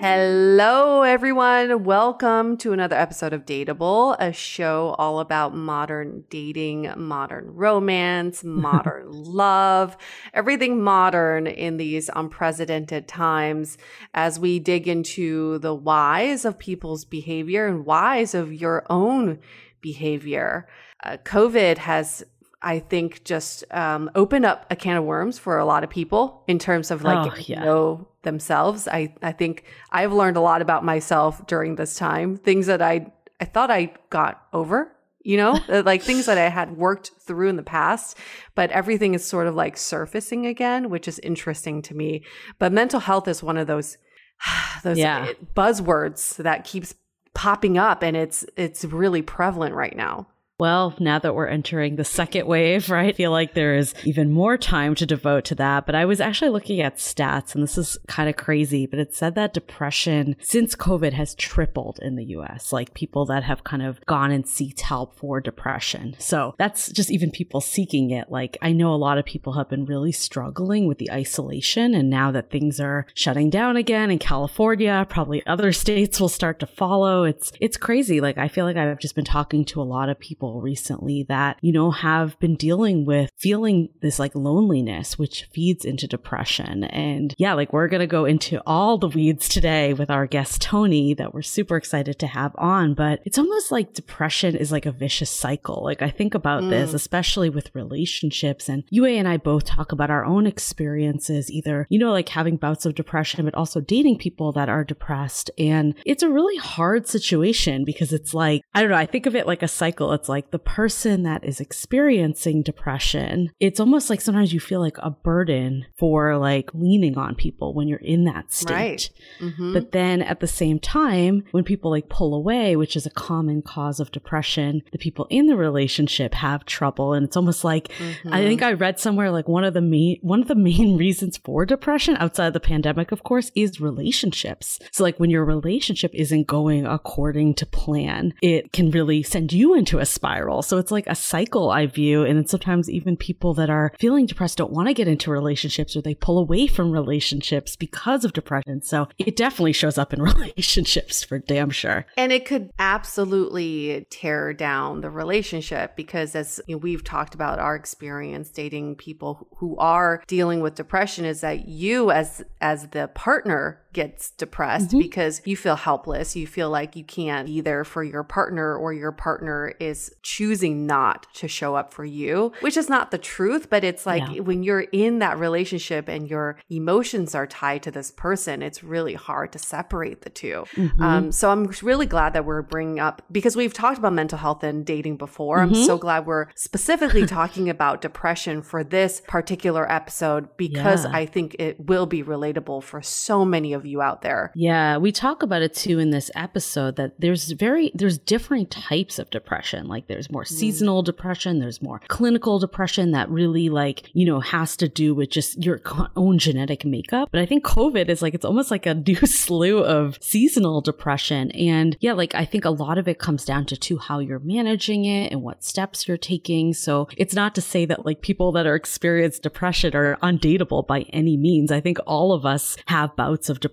Hello, everyone. Welcome to another episode of Dateable, a show all about modern dating, modern romance, modern love, everything modern in these unprecedented times as we dig into the whys of people's behavior and whys of your own behavior. Uh, COVID has I think just um, opened up a can of worms for a lot of people in terms of like oh, yeah. know themselves. I I think I've learned a lot about myself during this time. Things that I I thought I got over, you know, like things that I had worked through in the past, but everything is sort of like surfacing again, which is interesting to me. But mental health is one of those those yeah. buzzwords that keeps popping up and it's it's really prevalent right now. Well, now that we're entering the second wave, right, I feel like there is even more time to devote to that. But I was actually looking at stats, and this is kind of crazy, but it said that depression since COVID has tripled in the US, like people that have kind of gone and seeked help for depression. So that's just even people seeking it. Like I know a lot of people have been really struggling with the isolation, and now that things are shutting down again in California, probably other states will start to follow. It's it's crazy. Like I feel like I've just been talking to a lot of people people recently that, you know, have been dealing with feeling this like loneliness, which feeds into depression. And yeah, like we're going to go into all the weeds today with our guest, Tony, that we're super excited to have on. But it's almost like depression is like a vicious cycle. Like I think about mm. this, especially with relationships. And Yue and I both talk about our own experiences, either, you know, like having bouts of depression, but also dating people that are depressed. And it's a really hard situation because it's like, I don't know, I think of it like a cycle. It's like, like the person that is experiencing depression, it's almost like sometimes you feel like a burden for like leaning on people when you're in that state. Right. Mhm. But then at the same time, when people like pull away, which is a common cause of depression, the people in the relationship have trouble. And it's almost like I think I read somewhere like one of the main one of the main reasons for depression outside of the pandemic, of course, is relationships. So like when your relationship isn't going according to plan, it can really send you into a spiral. So it's like a cycle I view. And sometimes even people that are feeling depressed don't want to get into relationships or they pull away from relationships because of depression. So it definitely shows up in relationships for damn sure. And it could absolutely tear down the relationship because, as you know, we've talked about our experience dating people who are dealing with depression, is that you, as as the partner, gets depressed because you feel helpless. You feel like you can't be there for your partner, or your partner is choosing not to show up for you, which is not the truth. But it's like Yeah. when you're in that relationship and your emotions are tied to this person, it's really hard to separate the 2 Mm-hmm. Um, so I'm really glad that we're bringing up because we've talked about mental health and dating before. I'm so glad we're specifically talking about depression for this particular episode because Yeah. I think it will be relatable for so many of you out there. Yeah, we talk about it too in this episode that there's very there's different types of depression. Like there's more mm. seasonal depression, there's more clinical depression that really like, you know, has to do with just your own genetic makeup. But I think COVID is like it's almost like a new slew of seasonal depression and yeah, like I think a lot of it comes down to to how you're managing it and what steps you're taking. So it's not to say that like people that are experienced depression are undateable by any means. I think all of us have bouts of depression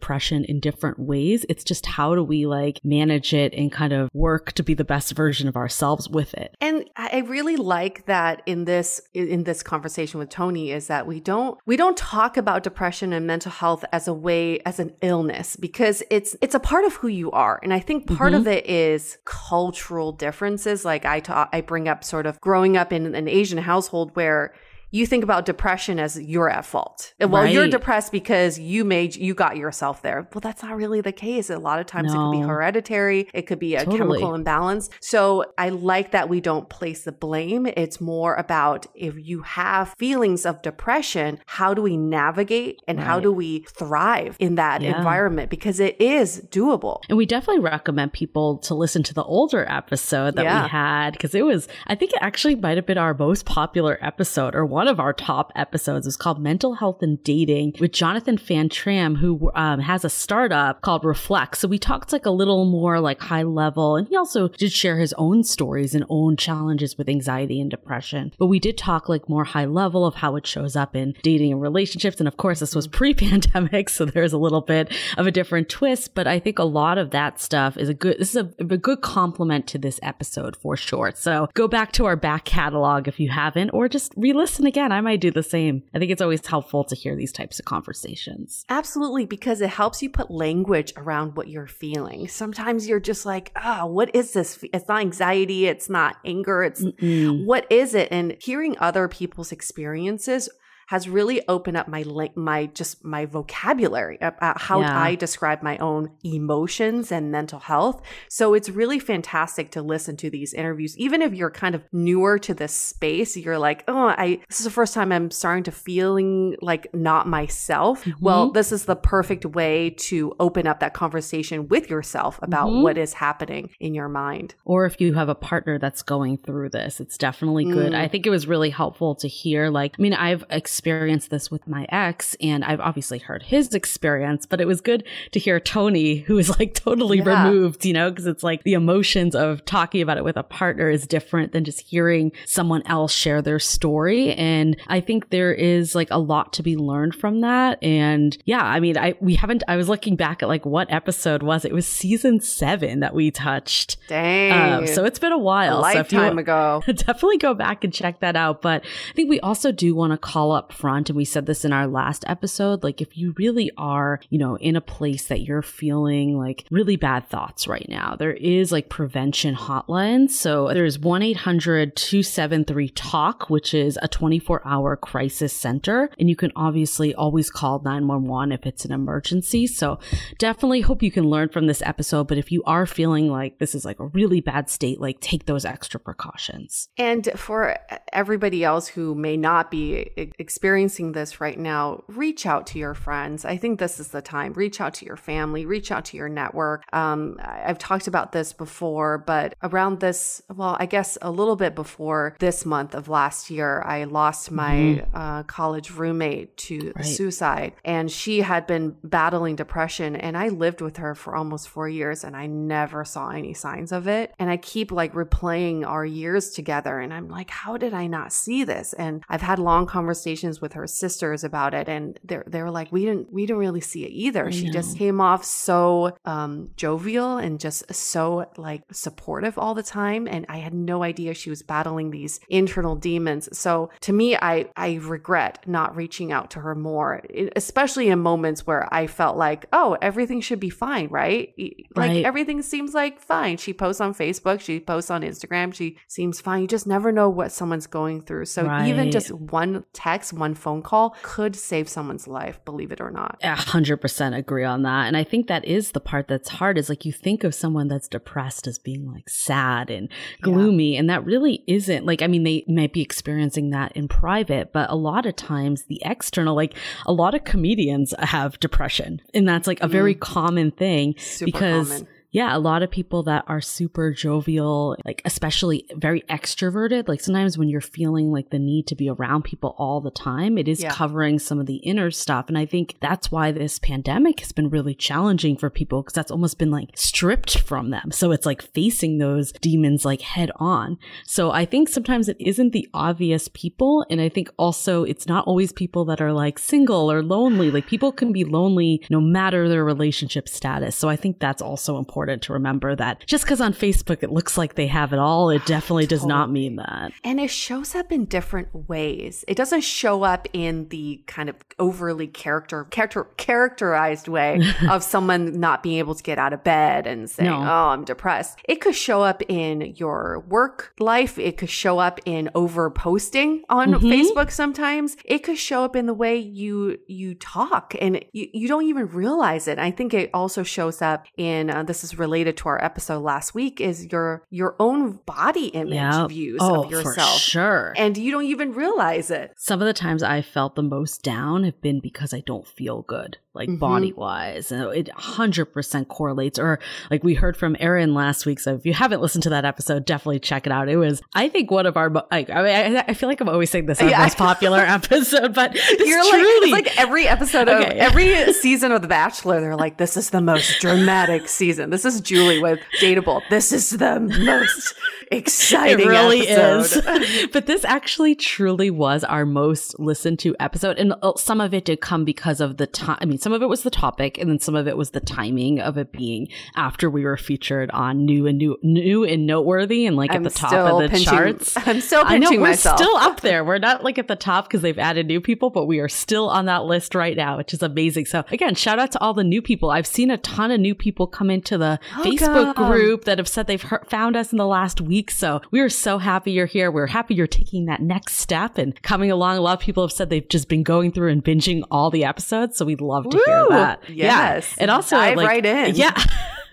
in different ways. It's just how do we like manage it and kind of work to be the best version of ourselves with it. And I really like that in this in this conversation with Tony is that we don't we don't talk about depression and mental health as a way as an illness because it's it's a part of who you are. And I think part of mm-hmm. it is cultural differences. Like I ta- I bring up sort of growing up in an Asian household where you think about depression as you're at fault. Well, you're depressed because you made you got yourself there. Well, that's not really the case. A lot of times it could be hereditary, it could be a Totally. chemical imbalance. So I like that we don't place the blame. It's more about if you have feelings of depression, how do we navigate and how do we thrive in that Yeah. environment? Because it is doable. And we definitely recommend people to listen to the older episode that Yeah. we had because it was, I think it actually might have been our most popular episode or one of our top episodes. Was called Mental Health and Dating with Jonathan Fan Tram, who um, has a startup called Reflect. So we talked like a little more like high level. And he also did share his own stories and own challenges with anxiety and depression. But we did talk like more high level of how it shows up in dating and relationships. And of course, this was pre pandemic. So there's a little bit of a different twist. But I think a lot of that stuff is a good, this is a, a good complement to this episode for sure. So go back to our back catalog if you haven't, or just re listen again. I might do the same. I think it's always helpful to hear these types of conversations. Absolutely, because it helps you put language around what you're feeling. Sometimes you're just like, ah, what is this? It's not anxiety, it's not anger, it's what is it? And hearing other people's experiences has really opened up my my just my vocabulary about how Yeah. I describe my own emotions and mental health. So it's really fantastic to listen to these interviews, even if you're kind of newer to this space. You're like, oh, I this is the first time I'm starting to feeling like not myself. Well, this is the perfect way to open up that conversation with yourself about Mhm. what is happening in your mind. or if you have a partner that's going through this, it's definitely good. Mm. I think it was really helpful to hear, like, I mean, I've experienced this with my ex, and I've obviously heard his experience, but it was good to hear Tony, who is like totally Yeah. removed, you know, because it's like the emotions of talking about it with a partner is different than just hearing someone else share their story. And I think there is like a lot to be learned from that. And yeah, I mean, I, we haven't, I was looking back at like what episode was it? It was season seven that we touched. Dang. Um, so it's been a a while. So if you- lifetime ago. definitely go back and check that out. But I think we also do want to call up up front, and we said this in our last episode, like if you really are, you know, in a place that you're feeling like really bad thoughts right now, there is like prevention hotlines. So there's 1 800 273 TALK, which is a 24 hour crisis center. And you can obviously always call 911 if it's an emergency. So definitely hope you can learn from this episode. But if you are feeling like this is like a really bad state, like take those extra precautions. And for everybody else who may not be experiencing this right now, reach out to your friends. I think this is the time. Reach out to your family, reach out to your network. Um, I've talked about this before, but around this, well, I guess a little bit before this month of last year, I lost my mm-hmm. uh, college roommate to right. suicide, and she had been battling depression. And I lived with her for almost four years, and I never saw any signs of it. And I keep like replaying our years together, and I'm like, how did I not see this? And I've had long conversations with her sisters about it, and they're they were like, we didn't we didn't really see it either. I she know. just came off so um, jovial and just so like supportive all the time, and I had no idea she was battling these internal demons. So to me, I I regret not reaching out to her more, especially in moments where I felt like, oh, everything should be fine, right? Like right. everything seems like fine. She posts on Facebook, she posts on Instagram, she seems fine. You just never know what someone's going through. So right. even just one text, one phone call could save someone's life, believe it or not. A hundred percent agree on that. And I think that is the part that's hard is like you think of someone that's depressed as being like sad and gloomy. Yeah. And that really isn't like, I mean, they might be experiencing that in private, but a lot of times the external, like a lot of comedians have depression. And that's like a very mm. common thing Super because common yeah, a lot of people that are super jovial, like especially very extroverted, like sometimes when you're feeling like the need to be around people all the time, it is yeah. covering some of the inner stuff. And I think that's why this pandemic has been really challenging for people because that's almost been like stripped from them. So it's like facing those demons like head on. So I think sometimes it isn't the obvious people. And I think also it's not always people that are like single or lonely. Like people can be lonely no matter their relationship status. So I think that's also important important to remember that just because on Facebook it looks like they have it all, it definitely does not mean that. And it shows up in different ways. It doesn't show up in the kind of overly character, character characterized way of someone not being able to get out of bed and saying, no. "Oh, I'm depressed." It could show up in your work life. It could show up in over posting on mm-hmm. Facebook sometimes. It could show up in the way you you talk and you, you don't even realize it. I think it also shows up in uh, this is related to our episode last week is your your own body image yep. views oh, of yourself. sure. And you don't even realize it. Some of the times I felt the most down have been because I don't feel good like mm-hmm. body wise. And it 100% correlates. Or like we heard from Erin last week. So if you haven't listened to that episode, definitely check it out. It was, I think, one of our, like, I mean, I, I feel like I'm always saying this yeah. most popular episode, but you're truly, like, it's like every episode of okay. every season of The Bachelor, they're like, this is the most dramatic season. This is Julie with Dateable. This is the most exciting. It really episode. is. but this actually truly was our most listened to episode. And uh, some of it did come because of the time. I mean, some of it was the topic and then some of it was the timing of it being after we were featured on new and new, new and noteworthy and like I'm at the top of the pinching, charts. I'm still pinching I know, we're myself. still up there. We're not like at the top because they've added new people, but we are still on that list right now, which is amazing. So again, shout out to all the new people. I've seen a ton of new people come into the Oh, Facebook group that have said they've heard, found us in the last week week. So we are so happy you're here. We're happy you're taking that next step and coming along. A lot of people have said they've just been going through and binging all the episodes. So we'd love to Woo! hear that. Yes. Yeah. And also, Dive like, right in. Yeah.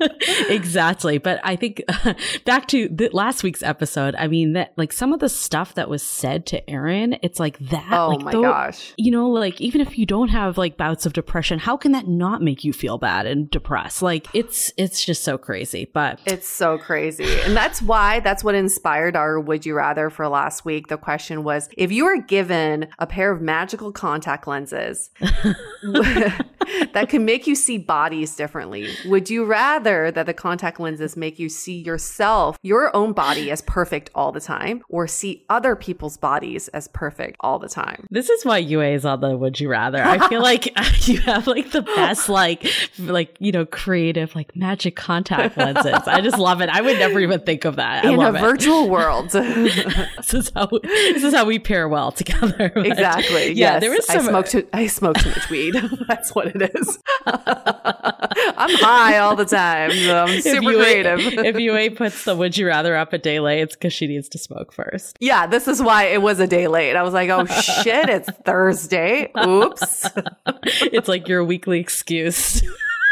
exactly. But I think back to the, last week's episode, I mean, that like some of the stuff that was said to Erin, it's like that. Oh like, my though, gosh. You know, like even if you don't have like bouts of depression, how can that not make you feel bad and depressed? Like it's, it's just so crazy, but it's so crazy. And that's why, that's what inspired our Would You Rather for last week. The question was if you were given a pair of magical contact lenses, that can make you see bodies differently. Would you rather that the contact lenses make you see yourself, your own body as perfect all the time, or see other people's bodies as perfect all the time? This is why Yue is on the would you rather. I feel like you have like the best like like you know creative like magic contact lenses. I just love it. I would never even think of that. I In a it. virtual world. this is how this is how we pair well together. But, exactly. Yeah, yes. there was I some. smoked too, I smoked too much weed. That's what it is. I'm high all the time. So I'm if super Yue creative. if Yue puts the would you rather up a day late, it's because she needs to smoke first. yeah, this is why it was a day late. I was like, oh shit, it's Thursday. Oops. it's like your weekly excuse.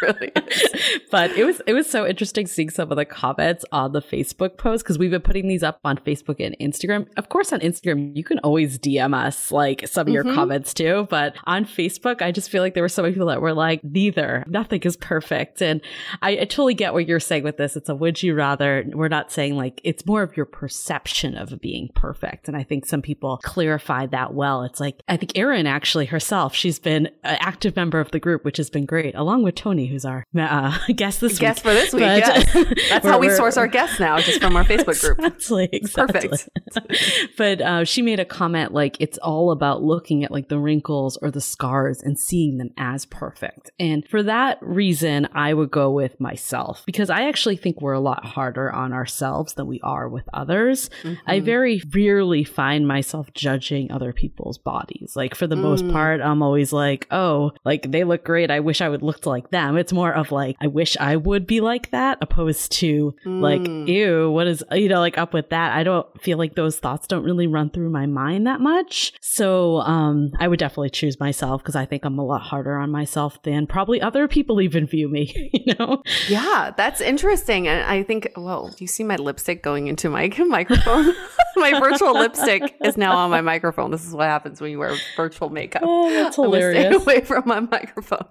really is. but it was it was so interesting seeing some of the comments on the Facebook post because we've been putting these up on Facebook and Instagram. Of course, on Instagram you can always DM us like some of your Mhm. comments too, but on Facebook I just feel like there were so many people that were like, neither, nothing is perfect, and I, I totally get what you're saying with this. It's a would you rather. We're not saying like it's more of your perception of being perfect, and I think some people clarified that well. It's like I think Erin actually herself, she's been an active member of the group, which has been great, along with Tony, who's our uh, guest this Guest week. for this week. But- yes. That's how we source our guests now, just from our Facebook group. Exactly, exactly. Perfect. but uh, she made a comment like it's all about looking at like the wrinkles or the scars and seeing them as perfect. And for that reason, I would go with myself because I actually think we're a lot harder on ourselves than we are with others. I Mhm. very rarely find myself judging other people's bodies. Like for the most Mm. part, I'm always like, oh, like they look great. I wish I would look like them. It's more of like, I wish I would be like that opposed to like, Mm. ew, what is, you know, like up with that. I don't feel like those thoughts don't really run through my mind that much. So, um, I would definitely choose myself because I think I'm a lot harder on myself than probably other people even view me, you know? Yeah, that's interesting. And I think, whoa, do you see my lipstick going into my microphone? my virtual lipstick is now on my microphone. This is what happens when you wear virtual makeup. Oh, that's I was staying hilarious. away from my microphone.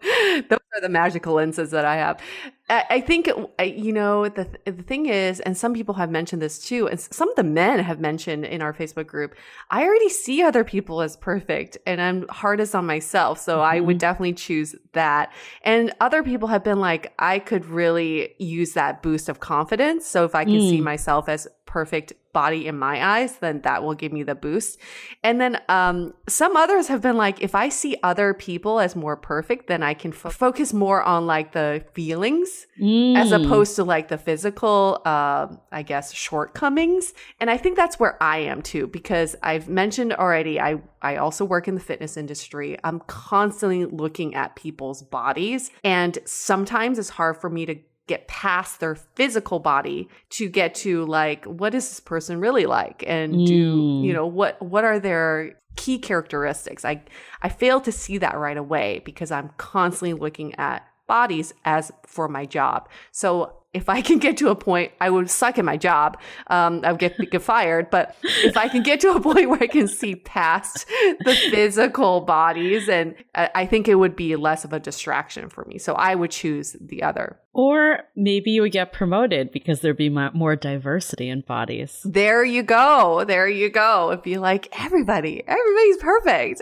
Those are the magical lenses that I have. I, I think, uh, you know, the, the thing is, and some people have mentioned this too, and some of the men have mentioned in our Facebook group, I already see other people as perfect and I'm hardest on myself. So I would definitely choose that. And other people have been like, I could really use that boost of confidence. So if I can see Mm. myself as perfect body in my eyes, then that will give me the boost. And then um, some others have been like, if I see other people as more perfect, then I can f- focus more on like the feelings as Mm. opposed to like the physical, uh, I guess, shortcomings. And I think that's where I am too, because I've mentioned already, I, I also work in the fitness industry. I'm constantly looking at people's bodies, and sometimes it's hard for me to get past their physical body to get to like what is this person really like and do Mm. you know what what are their key characteristics i i fail to see that right away because i'm constantly looking at bodies as for my job so if I can get to a point, I would suck at my job. Um, I would get, get fired. But if I can get to a point where I can see past the physical bodies, and I, I think it would be less of a distraction for me. So I would choose the other. Or maybe you would get promoted because there'd be more diversity in bodies. There you go. There you go. If you like everybody, everybody's perfect.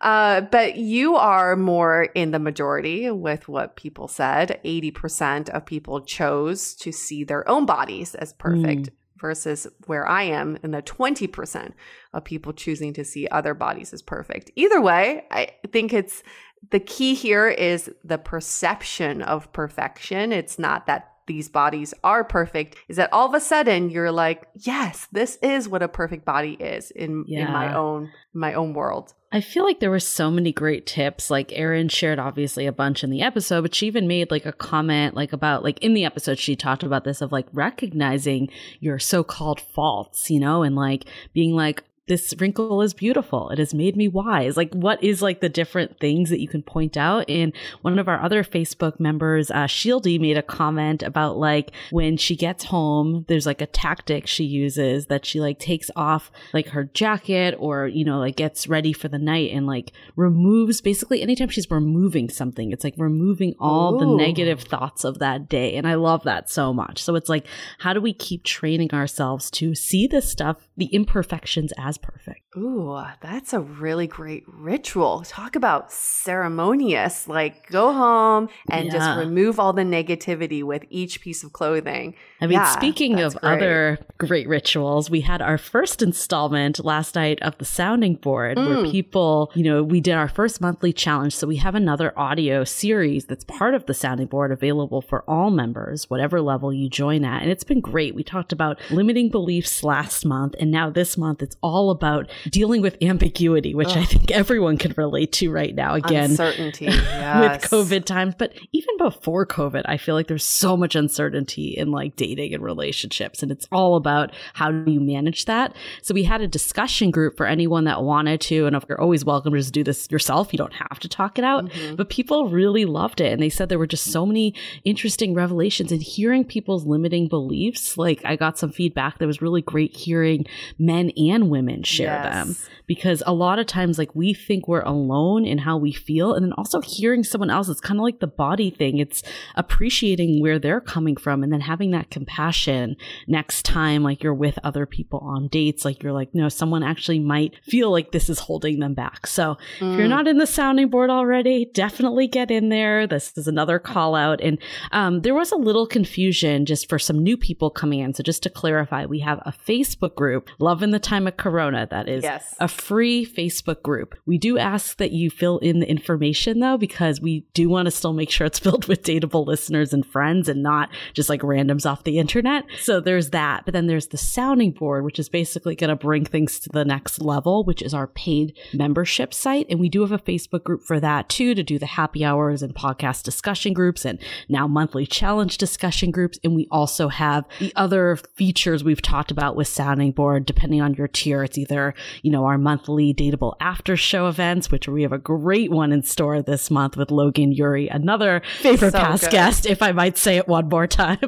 Uh, but you are more in the majority with what people said. 80% of people chose to see their own bodies as perfect. Versus where I am in the 20% of people choosing to see other bodies as perfect. Either way, I think it's the key here is the perception of perfection. It's not that these bodies are perfect, is that all of a sudden you're like, yes, this is what a perfect body is in, in my Yeah. own my own world. I feel like there were so many great tips. Like Erin shared obviously a bunch in the episode, but she even made like a comment like about like in the episode she talked about this of like recognizing your so-called faults, you know, and like being like this wrinkle is beautiful. It has made me wise. Like, what is like the different things that you can point out? And one of our other Facebook members, uh, Shieldy, made a comment about like when she gets home, there's like a tactic she uses that she like takes off like her jacket or, you know, like gets ready for the night and like removes basically anytime she's removing something, it's like removing all the negative thoughts of that day. And I love that so much. So it's like, how do we keep training ourselves to see this stuff, the imperfections as perfect. Ooh, that's a really great ritual. Talk about ceremonious. Like go home and yeah. just remove all the negativity with each piece of clothing. I mean, yeah, speaking of great. other great rituals, we had our first installment last night of the sounding board mm. where people, you know, we did our first monthly challenge. So we have another audio series that's part of the sounding board available for all members, whatever level you join at. And it's been great. We talked about limiting beliefs last month. And now this month, it's all about dealing with ambiguity, which Ugh. I think everyone can relate to right now. Again, uncertainty yes. with COVID times, but even before COVID, I feel like there's so much uncertainty in like dating and relationships, and it's all about how do you manage that. So we had a discussion group for anyone that wanted to, and you're always welcome to just do this yourself. You don't have to talk it out, mm-hmm. but people really loved it, and they said there were just so many interesting revelations and hearing people's limiting beliefs. Like I got some feedback that was really great hearing men and women share yes. them because a lot of times like we think we're alone in how we feel and then also hearing someone else it's kind of like the body thing it's appreciating where they're coming from and then having that compassion next time like you're with other people on dates like you're like no someone actually might feel like this is holding them back so mm. if you're mm. not in the sounding board already definitely get in there this is another call out and um, there was a little confusion just for some new people coming in so just to clarify we have a facebook group love in the time of corona that is yes. a free Facebook group. We do ask that you fill in the information though, because we do want to still make sure it's filled with dateable listeners and friends and not just like randoms off the internet. So there's that. But then there's the sounding board, which is basically going to bring things to the next level, which is our paid membership site. And we do have a Facebook group for that too, to do the happy hours and podcast discussion groups and now monthly challenge discussion groups. And we also have the other features we've talked about with sounding board, depending on your tier. It's either, you know, our monthly dateable after show events, which we have a great one in store this month with Logan Ury, another favorite so past good. guest, if I might say it one more time.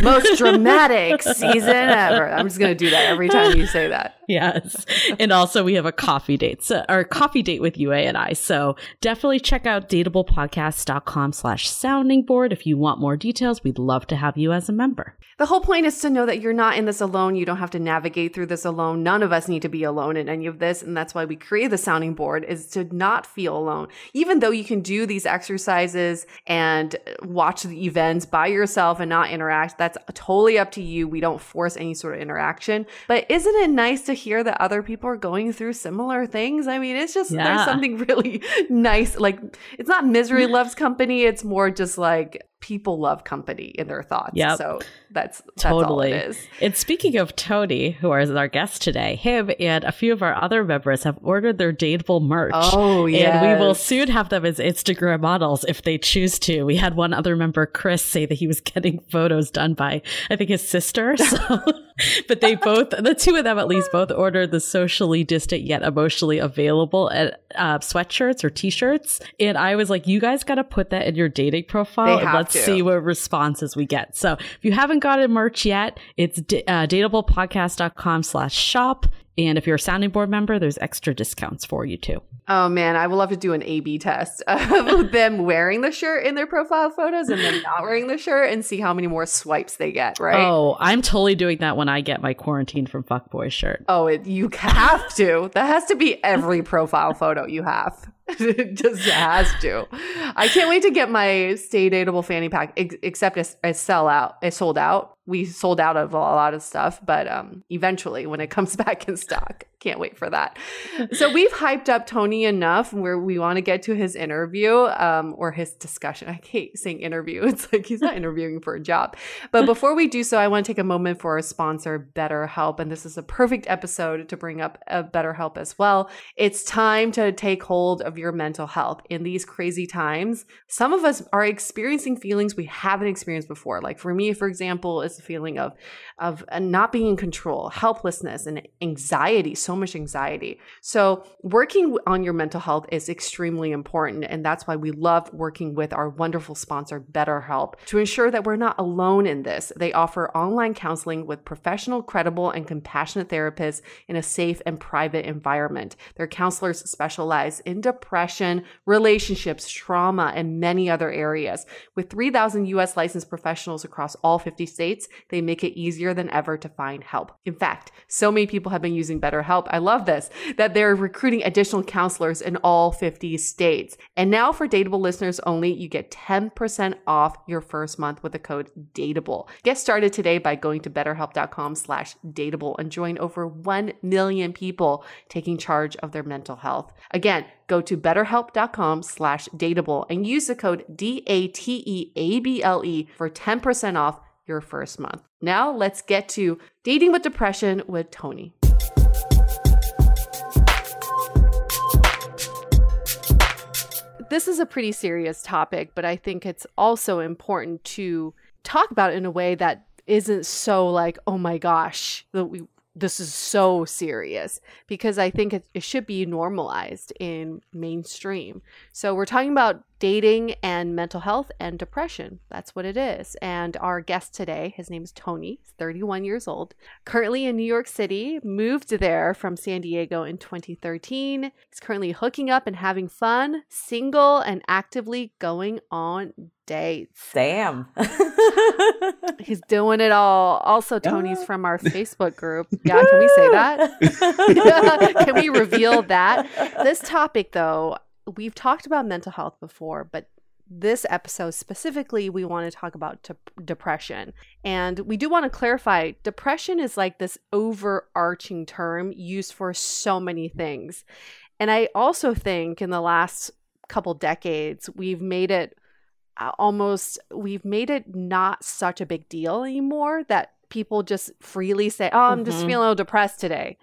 Most dramatic season ever. I'm just going to do that every time you say that. Yes. And also we have a coffee date, so, or coffee date with Yue and I. So definitely check out dateablepodcast.com slash sounding board. If you want more details, we'd love to have you as a member. The whole point is to know that you're not in this alone. You don't have to navigate through this alone. None of us need to be alone in any of this. And that's why we create the sounding board is to not feel alone. Even though you can do these exercises and watch the events by yourself and not interact, that's totally up to you. We don't force any sort of interaction. But isn't it nice to hear that other people are going through similar things? I mean, it's just, yeah. there's something really nice. Like, it's not misery loves company. It's more just like, people love company in their thoughts. Yeah. So that's, that's totally. it is. And speaking of Tony, who is our guest today, him and a few of our other members have ordered their dateable merch. Oh, yeah. And we will soon have them as Instagram models if they choose to. We had one other member, Chris, say that he was getting photos done by, I think, his sister. So, but they both, the two of them at least, both ordered the socially distant yet emotionally available at, uh, sweatshirts or t-shirts. And I was like, you guys got to put that in your dating profile let's to. see what responses we get. So if you haven't gotten merch yet, it's uh, dateablepodcast.com slash shop. And if you're a sounding board member, there's extra discounts for you too. Oh man, I would love to do an A B test of them wearing the shirt in their profile photos and then not wearing the shirt and see how many more swipes they get, right? Oh, I'm totally doing that when I get my quarantine from Fuckboy shirt. Oh, it, you have to. That has to be every profile photo you have. It just has to. I can't wait to get my stay dateable fanny pack, ex- except it's, sell out. It's sold out. We sold out of a lot of stuff, but um, eventually when it comes back in stock, can't wait for that. So we've hyped up Tony enough where we want to get to his interview um, or his discussion. I hate saying interview. It's like he's not interviewing for a job. But before we do so, I want to take a moment for our sponsor, BetterHelp. And this is a perfect episode to bring up a BetterHelp as well. It's time to take hold of your mental health in these crazy times. Some of us are experiencing feelings we haven't experienced before. Like for me, for example, it's feeling of, of not being in control, helplessness, and anxiety so much anxiety. So, working on your mental health is extremely important. And that's why we love working with our wonderful sponsor, BetterHelp, to ensure that we're not alone in this. They offer online counseling with professional, credible, and compassionate therapists in a safe and private environment. Their counselors specialize in depression, relationships, trauma, and many other areas. With 3,000 US licensed professionals across all 50 states, they make it easier than ever to find help. In fact, so many people have been using BetterHelp. I love this, that they're recruiting additional counselors in all 50 states. And now for Dateable listeners only, you get 10% off your first month with the code DATEABLE. Get started today by going to betterhelp.com slash dateable and join over 1 million people taking charge of their mental health. Again, go to betterhelp.com slash dateable and use the code D-A-T-E-A-B-L-E for 10% off your first month. Now let's get to dating with depression with Tony. This is a pretty serious topic, but I think it's also important to talk about in a way that isn't so like, oh my gosh, that we this is so serious because I think it, it, should be normalized in mainstream. So we're talking about dating and mental health and depression. That's what it is. And our guest today, his name is Tony, 31 years old, currently in New York City, moved there from San Diego in 2013. He's currently hooking up and having fun, single and actively going on dates. Damn. He's doing it all. Also, Tony's from our Facebook group. Yeah, can we say that? can we reveal that? This topic, though, we've talked about mental health before, but this episode specifically, we want to talk about t- depression. And we do want to clarify depression is like this overarching term used for so many things. And I also think in the last couple decades, we've made it uh, almost, we've made it not such a big deal anymore that people just freely say, Oh, I'm mm-hmm. just feeling a little depressed today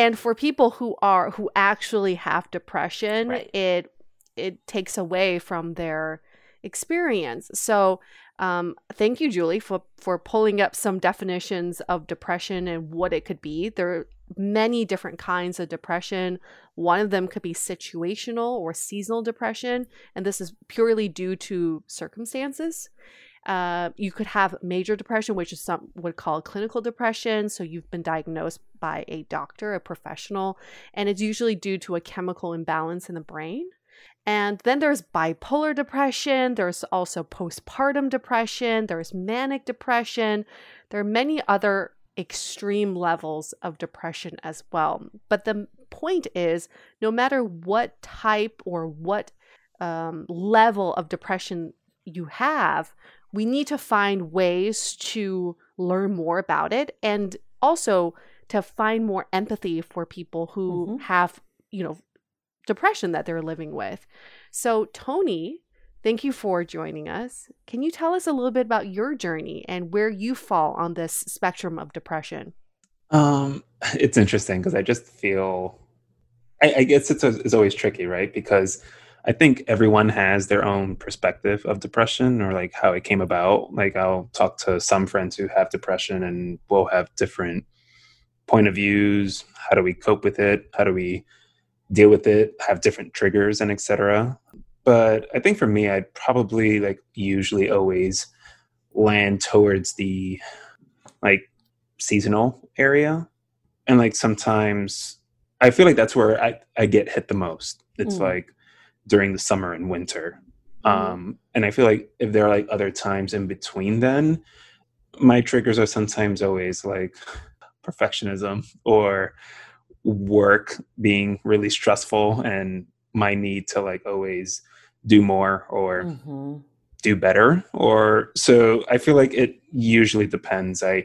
and for people who are who actually have depression right. it it takes away from their experience. So um, thank you julie for for pulling up some definitions of depression and what it could be. There are many different kinds of depression. One of them could be situational or seasonal depression and this is purely due to circumstances uh, you could have major depression, which is some would call clinical depression. So you've been diagnosed by a doctor, a professional, and it's usually due to a chemical imbalance in the brain. And then there's bipolar depression. There's also postpartum depression. There's manic depression. There are many other extreme levels of depression as well. But the point is no matter what type or what um, level of depression you have, we need to find ways to learn more about it and also to find more empathy for people who mm-hmm. have, you know, depression that they're living with. So, Tony, thank you for joining us. Can you tell us a little bit about your journey and where you fall on this spectrum of depression? Um, it's interesting because I just feel, I, I guess it's, a, it's always tricky, right? Because I think everyone has their own perspective of depression or like how it came about. Like I'll talk to some friends who have depression and we'll have different point of views. How do we cope with it? How do we deal with it? Have different triggers and etc. But I think for me, I'd probably like usually always land towards the like seasonal area. And like sometimes I feel like that's where I, I get hit the most. It's mm. like during the summer and winter. Mm-hmm. Um, and I feel like if there are like other times in between then, my triggers are sometimes always like perfectionism or work being really stressful and my need to like always do more or mm-hmm. do better or so i feel like it usually depends i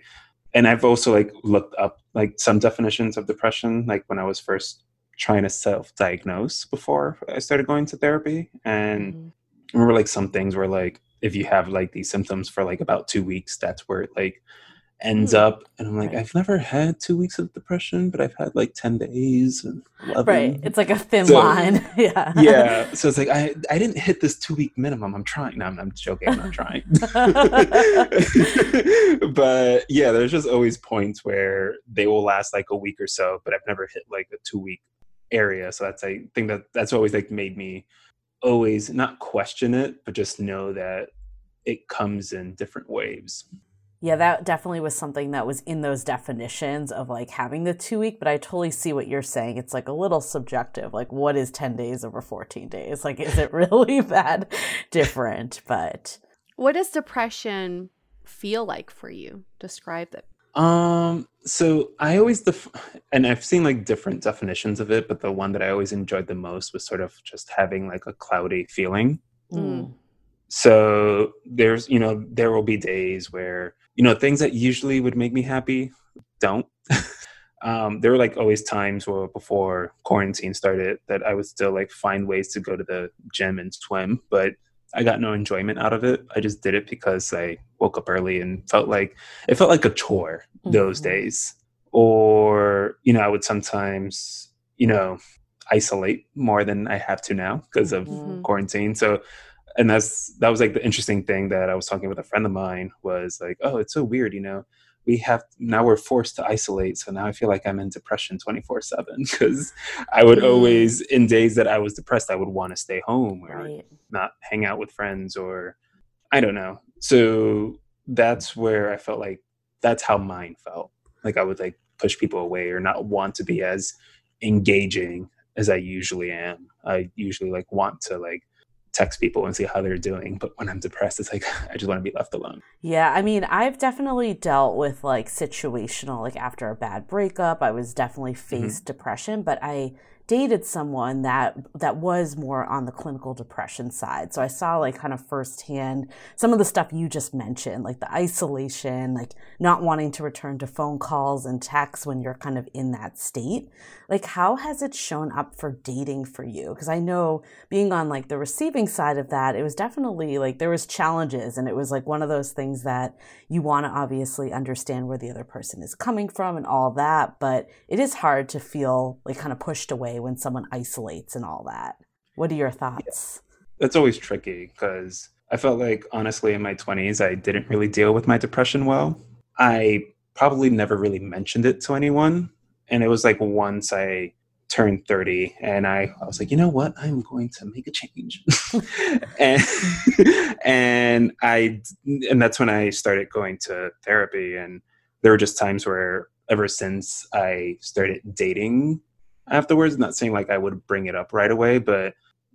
and i've also like looked up like some definitions of depression like when i was first trying to self-diagnose before I started going to therapy. And mm-hmm. I remember like some things were like if you have like these symptoms for like about two weeks, that's where it like ends mm-hmm. up. And I'm like, right. I've never had two weeks of depression, but I've had like 10 days and 11. Right. It's like a thin so, line. yeah. Yeah. So it's like, I, I didn't hit this two week minimum. I'm trying. No, I'm, I'm joking. I'm not trying. but yeah, there's just always points where they will last like a week or so, but I've never hit like a two week area. So that's I think that that's always like made me always not question it, but just know that it comes in different waves. Yeah, that definitely was something that was in those definitions of like having the two week, but I totally see what you're saying. It's like a little subjective. Like, what is 10 days over 14 days? Like, is it really that different? But what does depression feel like for you? Describe it. Um, so I always def- and I've seen like different definitions of it, but the one that I always enjoyed the most was sort of just having like a cloudy feeling. Mm. So there's, you know, there will be days where, you know, things that usually would make me happy don't. um, there were like always times where before quarantine started that I would still like find ways to go to the gym and swim, but I got no enjoyment out of it. I just did it because I woke up early and felt like it felt like a chore those Mhm. days. Or, you know, I would sometimes, you know, isolate more than I have to now because of Mhm. quarantine. So and that's that was like the interesting thing that I was talking with a friend of mine was like, oh, it's so weird, you know. We have now we're forced to isolate, so now I feel like I'm in depression 24 seven because I would Mm. always in days that I was depressed, I would want to stay home or Right. not hang out with friends or I don't know. So that's where I felt like that's how mine felt. Like I would like push people away or not want to be as engaging as I usually am. I usually like want to like text people and see how they're doing, but when I'm depressed it's like I just want to be left alone. Yeah, I mean, I've definitely dealt with like situational, like after a bad breakup, I was definitely mm-hmm. faced depression, but I dated someone that that was more on the clinical depression side. So I saw like kind of firsthand some of the stuff you just mentioned, like the isolation, like not wanting to return to phone calls and texts when you're kind of in that state. Like how has it shown up for dating for you? Because I know being on like the receiving side of that, it was definitely like there was challenges and it was like one of those things that you want to obviously understand where the other person is coming from and all that, but it is hard to feel like kind of pushed away when someone isolates and all that. What are your thoughts? That's always tricky because I felt like honestly in my 20s I didn't really deal with my depression well. I probably never really mentioned it to anyone and it was like once I turned 30 and I, I was like, you know what? I'm going to make a change. and and I and that's when I started going to therapy and there were just times where ever since I started dating afterwards, not saying like I would bring it up right away, but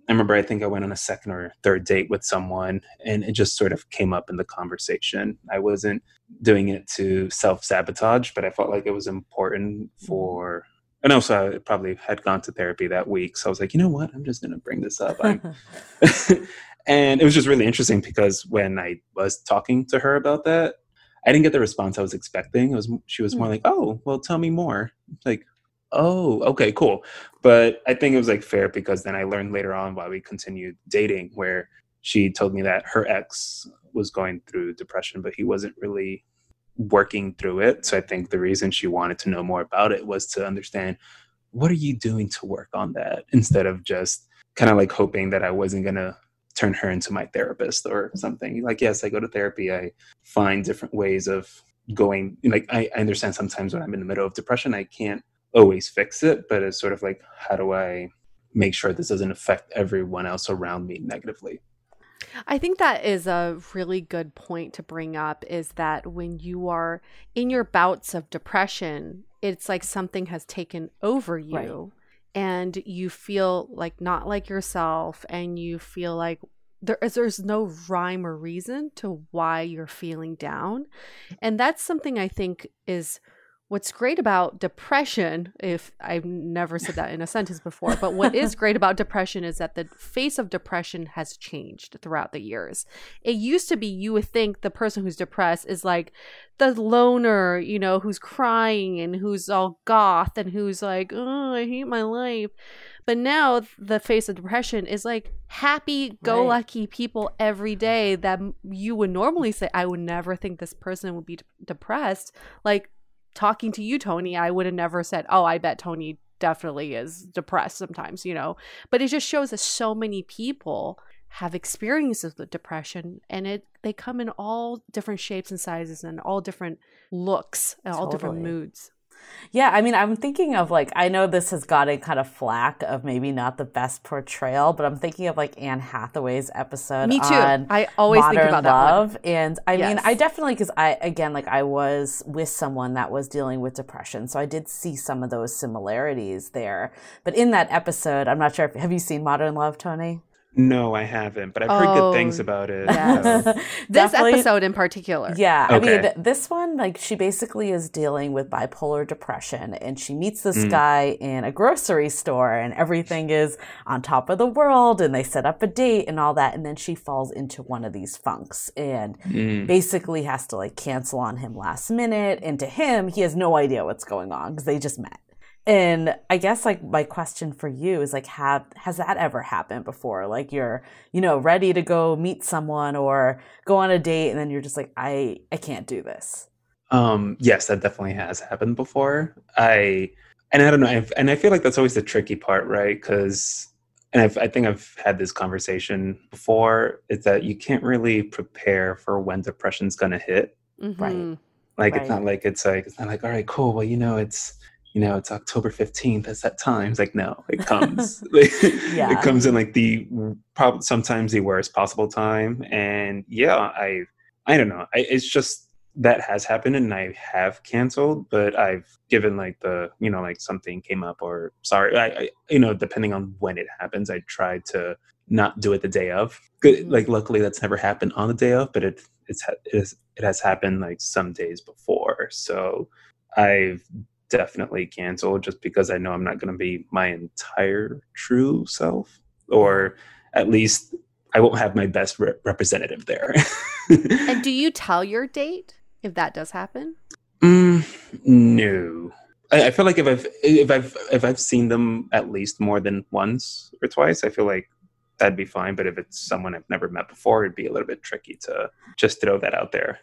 I remember I think I went on a second or third date with someone and it just sort of came up in the conversation. I wasn't doing it to self sabotage, but I felt like it was important mm-hmm. for and also I probably had gone to therapy that week. So I was like, you know what? I'm just gonna bring this up. And it was just really interesting because when I was talking to her about that, I didn't get the response I was expecting. It was she was more mm. like, "Oh, well, tell me more." Like, "Oh, okay, cool." But I think it was like fair because then I learned later on while we continued dating where she told me that her ex was going through depression, but he wasn't really working through it. So I think the reason she wanted to know more about it was to understand what are you doing to work on that instead of just kind of like hoping that I wasn't going to turn her into my therapist or something. Like, yes, I go to therapy. I find different ways of going. Like, I, I understand sometimes when I'm in the middle of depression, I can't always fix it, but it's sort of like, how do I make sure this doesn't affect everyone else around me negatively? I think that is a really good point to bring up is that when you are in your bouts of depression, it's like something has taken over you Right. and you feel like not like yourself and you feel like there is there's no rhyme or reason to why you're feeling down. And that's something I think is what's great about depression if i've never said that in a sentence before but what is great about depression is that the face of depression has changed throughout the years. It used to be you would think the person who's depressed is like the loner you know who's crying and who's all goth and who's like oh i hate my life. But now the face of depression is like happy go lucky people every day that you would normally say i would never think this person would be d- depressed. Like talking to you, Tony, I would have never said, oh, I bet Tony definitely is depressed sometimes, you know. But it just shows that so many people have experiences with depression and it they come in all different shapes and sizes and all different looks and all different moods. Yeah, I mean, I'm thinking of like, I know this has gotten kind of flack of maybe not the best portrayal, but I'm thinking of like Anne Hathaway's episode. Me too. I always think modern about that one. love. And I mean, I definitely, because I, again, like I was with someone that was dealing with depression. So I did see some of those similarities there. But in that episode, I'm not sure if, have you seen Modern Love, Tony? No, I haven't, but I've heard Oh, good things about it. yes. so- This Definitely- episode in particular. Yeah, I mean, this one, like, she basically is dealing with bipolar depression, and she meets this Mm. guy in a grocery store, and everything is on top of the world, and they set up a date and all that, and then she falls into one of these funks, and Mm. basically has to like cancel on him last minute, and to him, he has no idea what's going on because they just met. And I guess like my question for you is like have has that ever happened before? Like you're, you know, ready to go meet someone or go on a date and then you're just like I I can't do this. Um, yes, that definitely has happened before. I and I don't know, I've, and I feel like that's always the tricky part, right? Because and I've, I think I've had this conversation before. Is that you can't really prepare for when depression's going to hit. Mhm. Like Right. it's not like it's like it's not like all right, cool. Well, you know, it's you know it's October fifteenth. It's that time. It's like no, it comes. Like, Yeah. It comes in like the probably sometimes the worst possible time. And yeah, I I don't know. I, it's just that has happened and I have canceled, but I've given like the you know like something came up or sorry, I, I you know depending on when it happens, I try to not do it the day of. Good, Mhm. like luckily that's never happened on the day of, but it it's it, is, it has happened like some days before. So I've definitely cancel just because I know I'm not going to be my entire true self, or at least I won't have my best re- representative there. And do you tell your date if that does happen? Mm, no, I, I feel like if I've if I've if I've seen them at least more than once or twice, I feel like that'd be fine. But if it's someone I've never met before, it'd be a little bit tricky to just throw that out there.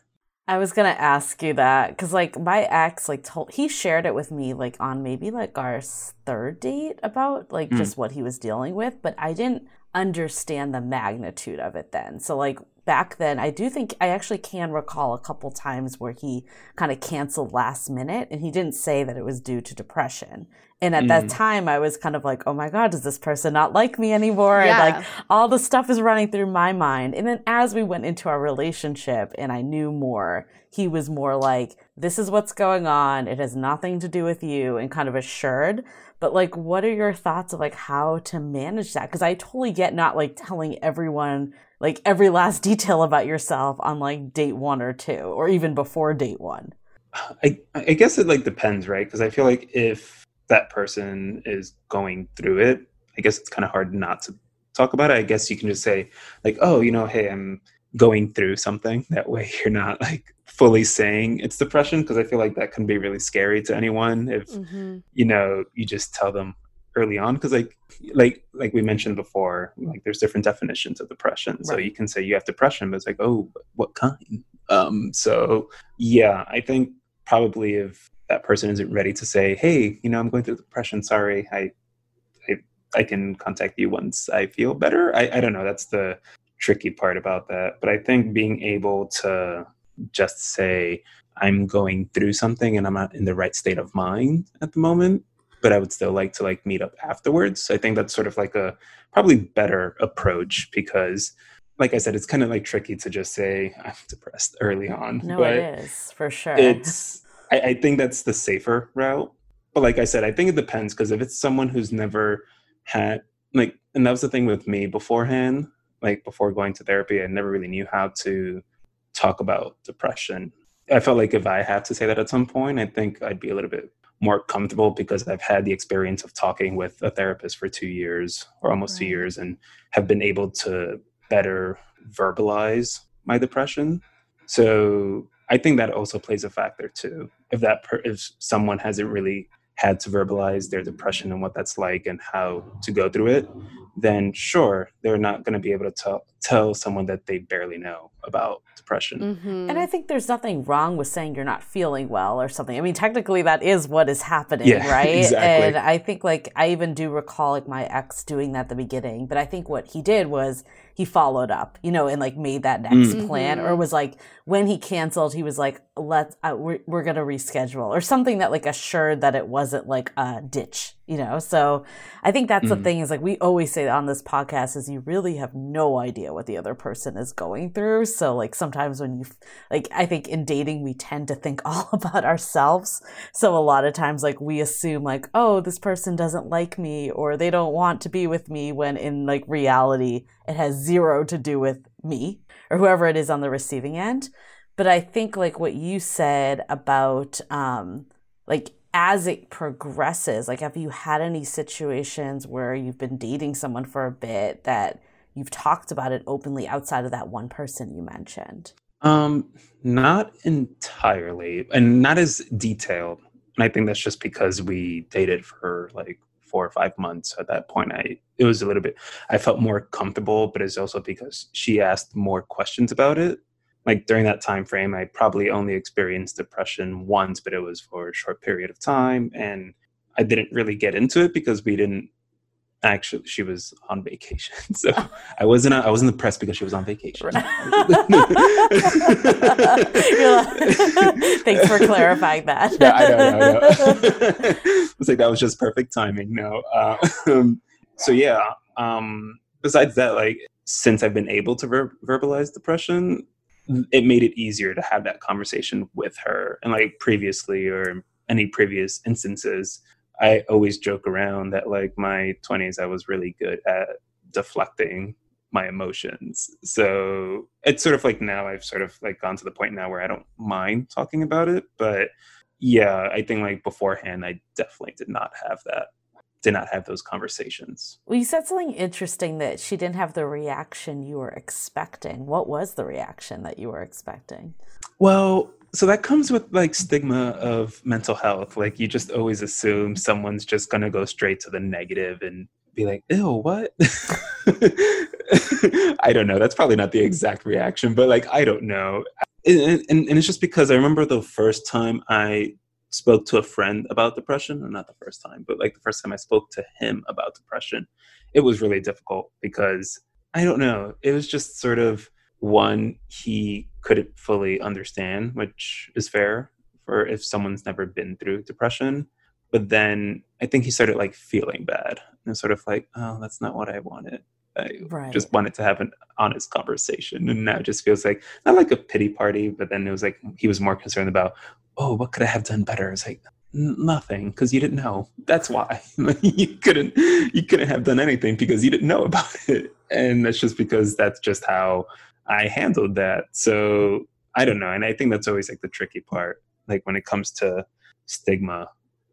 I was gonna ask you that because like my ex like told he shared it with me like on maybe like our third date about like Mm. just what he was dealing with, but I didn't understand the magnitude of it then. So like back then, I do think I actually can recall a couple times where he kind of canceled last minute, and he didn't say that it was due to depression. And at that Mm. time, I was kind of like, "Oh my god, does this person not like me anymore?" Yeah. And like all the stuff is running through my mind. And then as we went into our relationship and I knew more, he was more like, this is what's going on. It has nothing to do with you and kind of assured. But like, what are your thoughts of like how to manage that? Because I totally get not like telling everyone like every last detail about yourself on like date one or two or even before date one. I I guess it like depends, right? Because I feel like if that person is going through it, I guess it's kind of hard not to talk about it. I guess you can just say like, "Oh, you know, hey, I'm going through something." That way, you're not like fully saying it's depression because I feel like that can be really scary to anyone if Mm-hmm. you know you just tell them early on because like like like we mentioned before like there's different definitions of depression. So you can say you have depression but it's like oh what kind? Um so yeah i think probably if that person isn't ready to say hey you know i'm going through depression sorry i i, I can contact you once i feel better. I, I don't know that's the tricky part about that. But i think being able to just say i'm going through something and i'm not in the right state of mind at the moment but i would still like to like meet up afterwards i think that's sort of like a probably better approach because like i said it's kind of like tricky to just say i'm depressed early on No, but it is for sure. it's I, I think that's the safer route but like i said i think it depends because if it's someone who's never had like and that was the thing with me beforehand like before going to therapy i never really knew how to talk about depression. I felt like if i had to say that at some point i think i'd be a little bit more comfortable because i've had the experience of talking with a therapist for two years or almost two years and have been able to better verbalize my depression. So I think that also plays a factor too. If that per- if someone hasn't really had to verbalize their depression and what that's like and how to go through it, then sure, they're not going to be able to tell tell someone that they barely know about depression. Mm-hmm. And I think there's nothing wrong with saying you're not feeling well or something. I mean, technically that is what is happening, Yeah, right? exactly. And I think like I even do recall like my ex doing that at the beginning, but I think what he did was he followed up, you know, and like made that next Mm. plan or Mhm. was like when he canceled, he was like, let's, uh, we're, we're going to reschedule or something that like assured that it wasn't like a ditch, you know? So I think that's the Mhm. thing is like we always say on this podcast is you really have no idea what the other person is going through. So like sometimes when you like I think in dating we tend to think all about ourselves. So a lot of times like we assume like oh this person doesn't like me or they don't want to be with me when in like reality it has zero to do with me or whoever it is on the receiving end. But I think like what you said about um, like as it progresses, like have you had any situations where you've been dating someone for a bit that you've talked about it openly outside of that one person you mentioned? Um, not entirely, and not as detailed. And I think that's just because we dated for like four or five months at that point i it was a little bit i felt more comfortable but it's also because she asked more questions about it like during that time frame i probably only experienced depression once but it was for a short period of time and i didn't really get into it because we didn't actually she was on vacation so i wasn't i wasn't depressed because she was on vacation. Thanks for clarifying that. Yeah i know, I know. it's like that was just perfect timing no uh, um, so yeah um besides that like since i've been able to ver- verbalize depression it made it easier to have that conversation with her and like previously or any previous instances I always joke around that like my 20s, I was really good at deflecting my emotions. So it's sort of like now I've sort of like gone to the point now where I don't mind talking about it. But yeah, I think like beforehand, I definitely did not have that, did not have those conversations. Well, you said something interesting that she didn't have the reaction you were expecting. What was the reaction that you were expecting? Well, so that comes with like stigma of mental health. Like you just always assume someone's just going to go straight to the negative and be like ew what? I don't know. That's probably not the exact reaction but like i don't know. And, and, and it's just because i remember the first time i spoke to a friend about depression or not the first time but like the first time i spoke to him about depression it was really difficult because i don't know it was just sort of one he couldn't fully understand which is fair for if someone's never been through depression. But then i think he started like feeling bad and sort of like oh that's not what i wanted. I right. just wanted to have an honest conversation. And now it just feels like not like a pity party but then it was like he was more concerned about oh what could i have done better? It's like nothing because you didn't know. That's why. You couldn't you couldn't have done anything because you didn't know about it. And that's just because that's just how I handled that. So I don't know. And I think that's always like the tricky part. Like when it comes to stigma,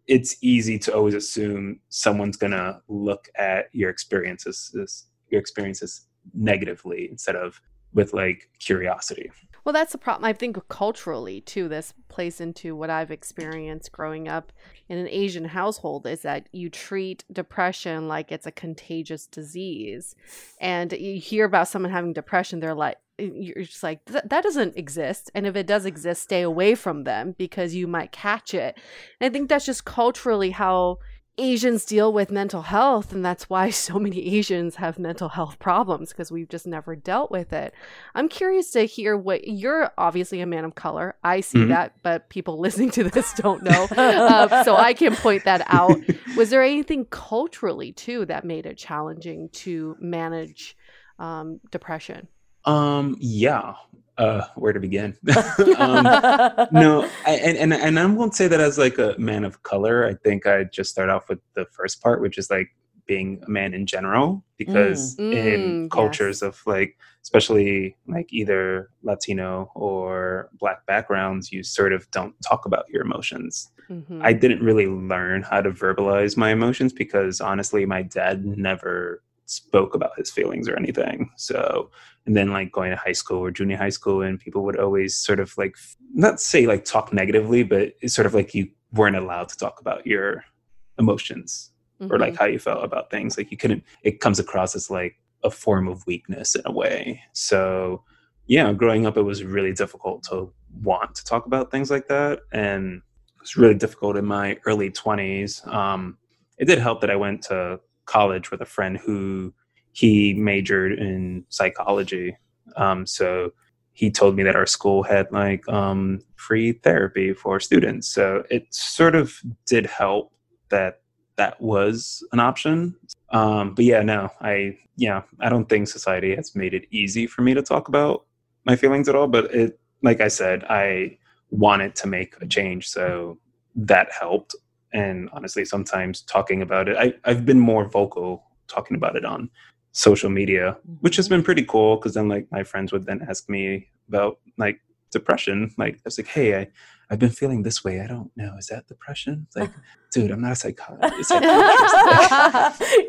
it's easy to always assume someone's gonna look at your experiences your experiences negatively instead of with like curiosity. Well, that's the problem. I think culturally, too, this plays into what I've experienced growing up in an Asian household is that you treat depression like it's a contagious disease. And you hear about someone having depression, they're like, you're just like that doesn't exist and if it does exist stay away from them because you might catch it. And i think that's just culturally how asians deal with mental health and that's why so many asians have mental health problems because we've just never dealt with it. I'm curious to hear what you're obviously a man of color i see mm-hmm. that but people listening to this don't know uh, so i can point that out. Was there anything culturally too that made it challenging to manage um, depression um, yeah. Uh, where to begin? um, no, I, and, and and I won't say that as like a man of color. I think I just start off with the first part, which is like being a man in general, because mm, in mm, cultures yes. of like, especially like either Latino or Black backgrounds, you sort of don't talk about your emotions. Mm-hmm. I didn't really learn how to verbalize my emotions because honestly, my dad never spoke about his feelings or anything. So, and then like going to high school or junior high school, and people would always sort of like, not say like talk negatively, but it's sort of like you weren't allowed to talk about your emotions mm-hmm. or like mm-hmm. how you felt about things. Like you couldn't, it comes across as like a form of weakness in a way. So, yeah, growing up, it was really difficult to want to talk about things like that. And it was really difficult in my early 20s. Um, it did help that I went to college with a friend who he majored in psychology. Um, so he told me that our school had like um, free therapy for students. So it sort of did help that that was an option. Um, but yeah, no, I yeah, I don't think society has made it easy for me to talk about my feelings at all. But it, like I said, I wanted to make a change, so that helped and honestly sometimes talking about it I, i've been more vocal talking about it on social media, which has been mm-hmm. pretty cool because then like my friends would then ask me about like depression. Like I was like, hey, I I've been feeling this way. I don't know. Is that depression? It's like, dude, I'm not a psychologist. You're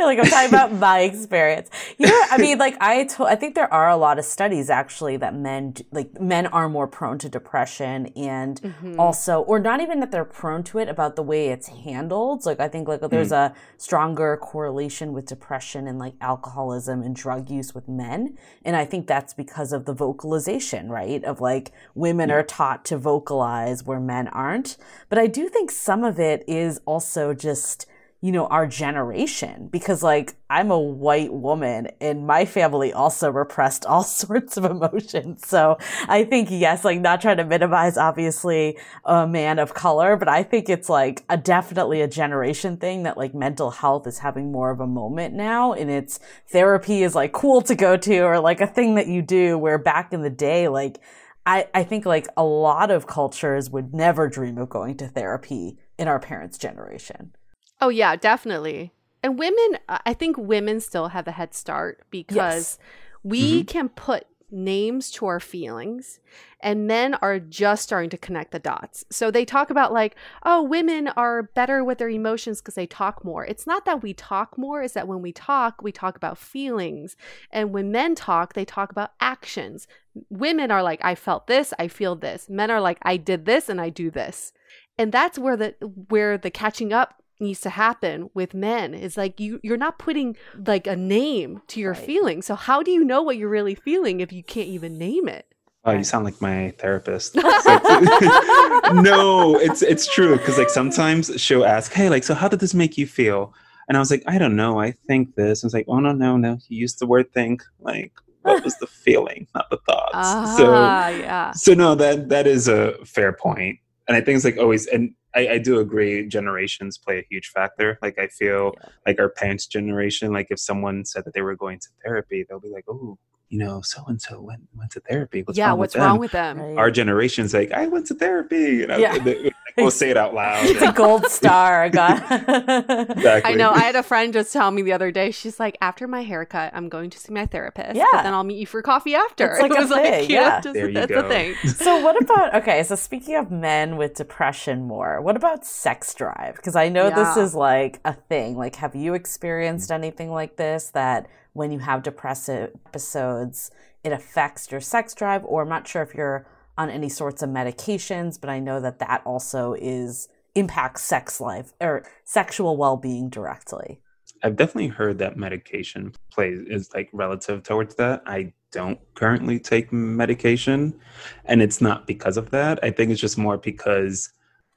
like, I'm talking about my experience. You know, I mean, like, I, to- I think there are a lot of studies actually that men, like, men are more prone to depression and Mm-hmm. also, or not even that they're prone to it, about the way it's handled. Like, I think, like, there's a stronger correlation with depression and, like, alcoholism and drug use with men. And I think that's because of the vocalization, right? Of, like, women are taught to vocalize where men aren't. But I do think some of it is also just, you know, our generation because like I'm a white woman and my family also repressed all sorts of emotions. So I think, yes, like not trying to minimize obviously a man of color, but I think it's like a definitely a generation thing that like mental health is having more of a moment now and it's therapy is like cool to go to or like a thing that you do where back in the day, like I, I think like a lot of cultures would never dream of going to therapy in our parents' generation. Oh yeah, definitely. And women, I think women still have a head start because we mm-hmm. can put names to our feelings and men are just starting to connect the dots. So they talk about like, oh, women are better with their emotions because they talk more. It's not that we talk more, it's that when we talk, we talk about feelings. And when men talk, they talk about actions. Women are like, I felt this, I feel this. Men are like, I did this and I do this. And that's where the where the catching up needs to happen with men is like you you're not putting like a name to your Right. feelings so how do you know what you're really feeling if you can't even name it Oh, you sound like my therapist. No, it's it's true because like sometimes she'll ask, "Hey, like, so how did this make you feel?" And I was like, "I don't know. I think this." I was like, "Oh no, no, no. You used the word think. Like, what was the feeling, not the thoughts?" so ah yeah so no, that that is a fair point, and I think it's like always, and I, I do agree. Generations play a huge factor. Like I feel Yeah. like our parents' generation, like if someone said that they were going to therapy, they'll be like, "Oh, you know, so and so went went to therapy. What's yeah wrong what's with them? wrong with them Right. Our generation's like, I went to therapy. You know, Yeah. like, we'll say it out loud. it's a gold star. I got exactly. I know. I had a friend just tell me the other day. She's like, after my haircut, I'm going to see my therapist. Yeah. But then I'll meet you for coffee after. It's like it a was like, thing, yeah. just, There you that's go. a thing. So what about okay, so speaking of men with depression more, what about sex drive? Because I know this is like a thing. Like have you mm-hmm. experienced anything like this that when you have depressive episodes, it affects your sex drive or I'm not sure if you're on any sorts of medications, but I know that that also is impacts sex life or sexual well-being directly. I've definitely heard that medication plays is like relative towards that. I don't currently take medication, and it's not because of that. I think it's just more because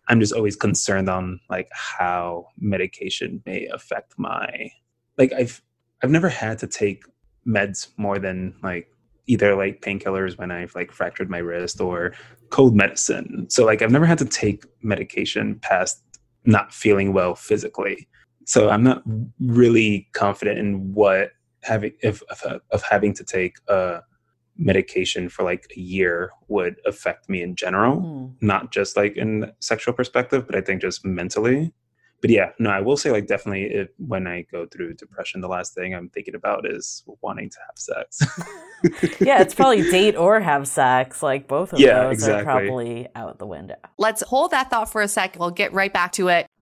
I'm just always concerned on like how medication may affect my like I've I've never had to take meds more than like either like painkillers when I've like fractured my wrist or cold medicine. So like I've never had to take medication past not feeling well physically. So I'm not really confident in what having if of, of having to take a medication for like a year would affect me in general, Hmm. not just like in sexual perspective, but I think just mentally. But yeah, no, I will say like definitely if, when I go through depression, the last thing I'm thinking about is wanting to have sex. Yeah, it's probably date or have sex. Like both of Yeah, those exactly. are probably out the window. Let's hold that thought for a sec. We'll get right back to it.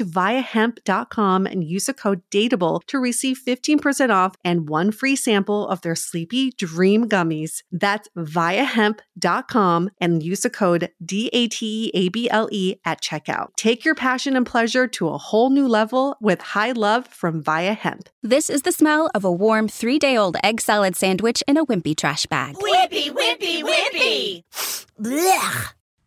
to viiahemp.com and use the code DATEABLE to receive 15% off and one free sample of their Sleepy Dream Gummies. That's viiahemp.com and use the code D-A-T-E-A-B-L-E at checkout. Take your passion and pleasure to a whole new level with high love from Viia Hemp. This is the smell of a warm three day old egg salad sandwich in a wimpy trash bag. Wimpy, wimpy, wimpy! Blech.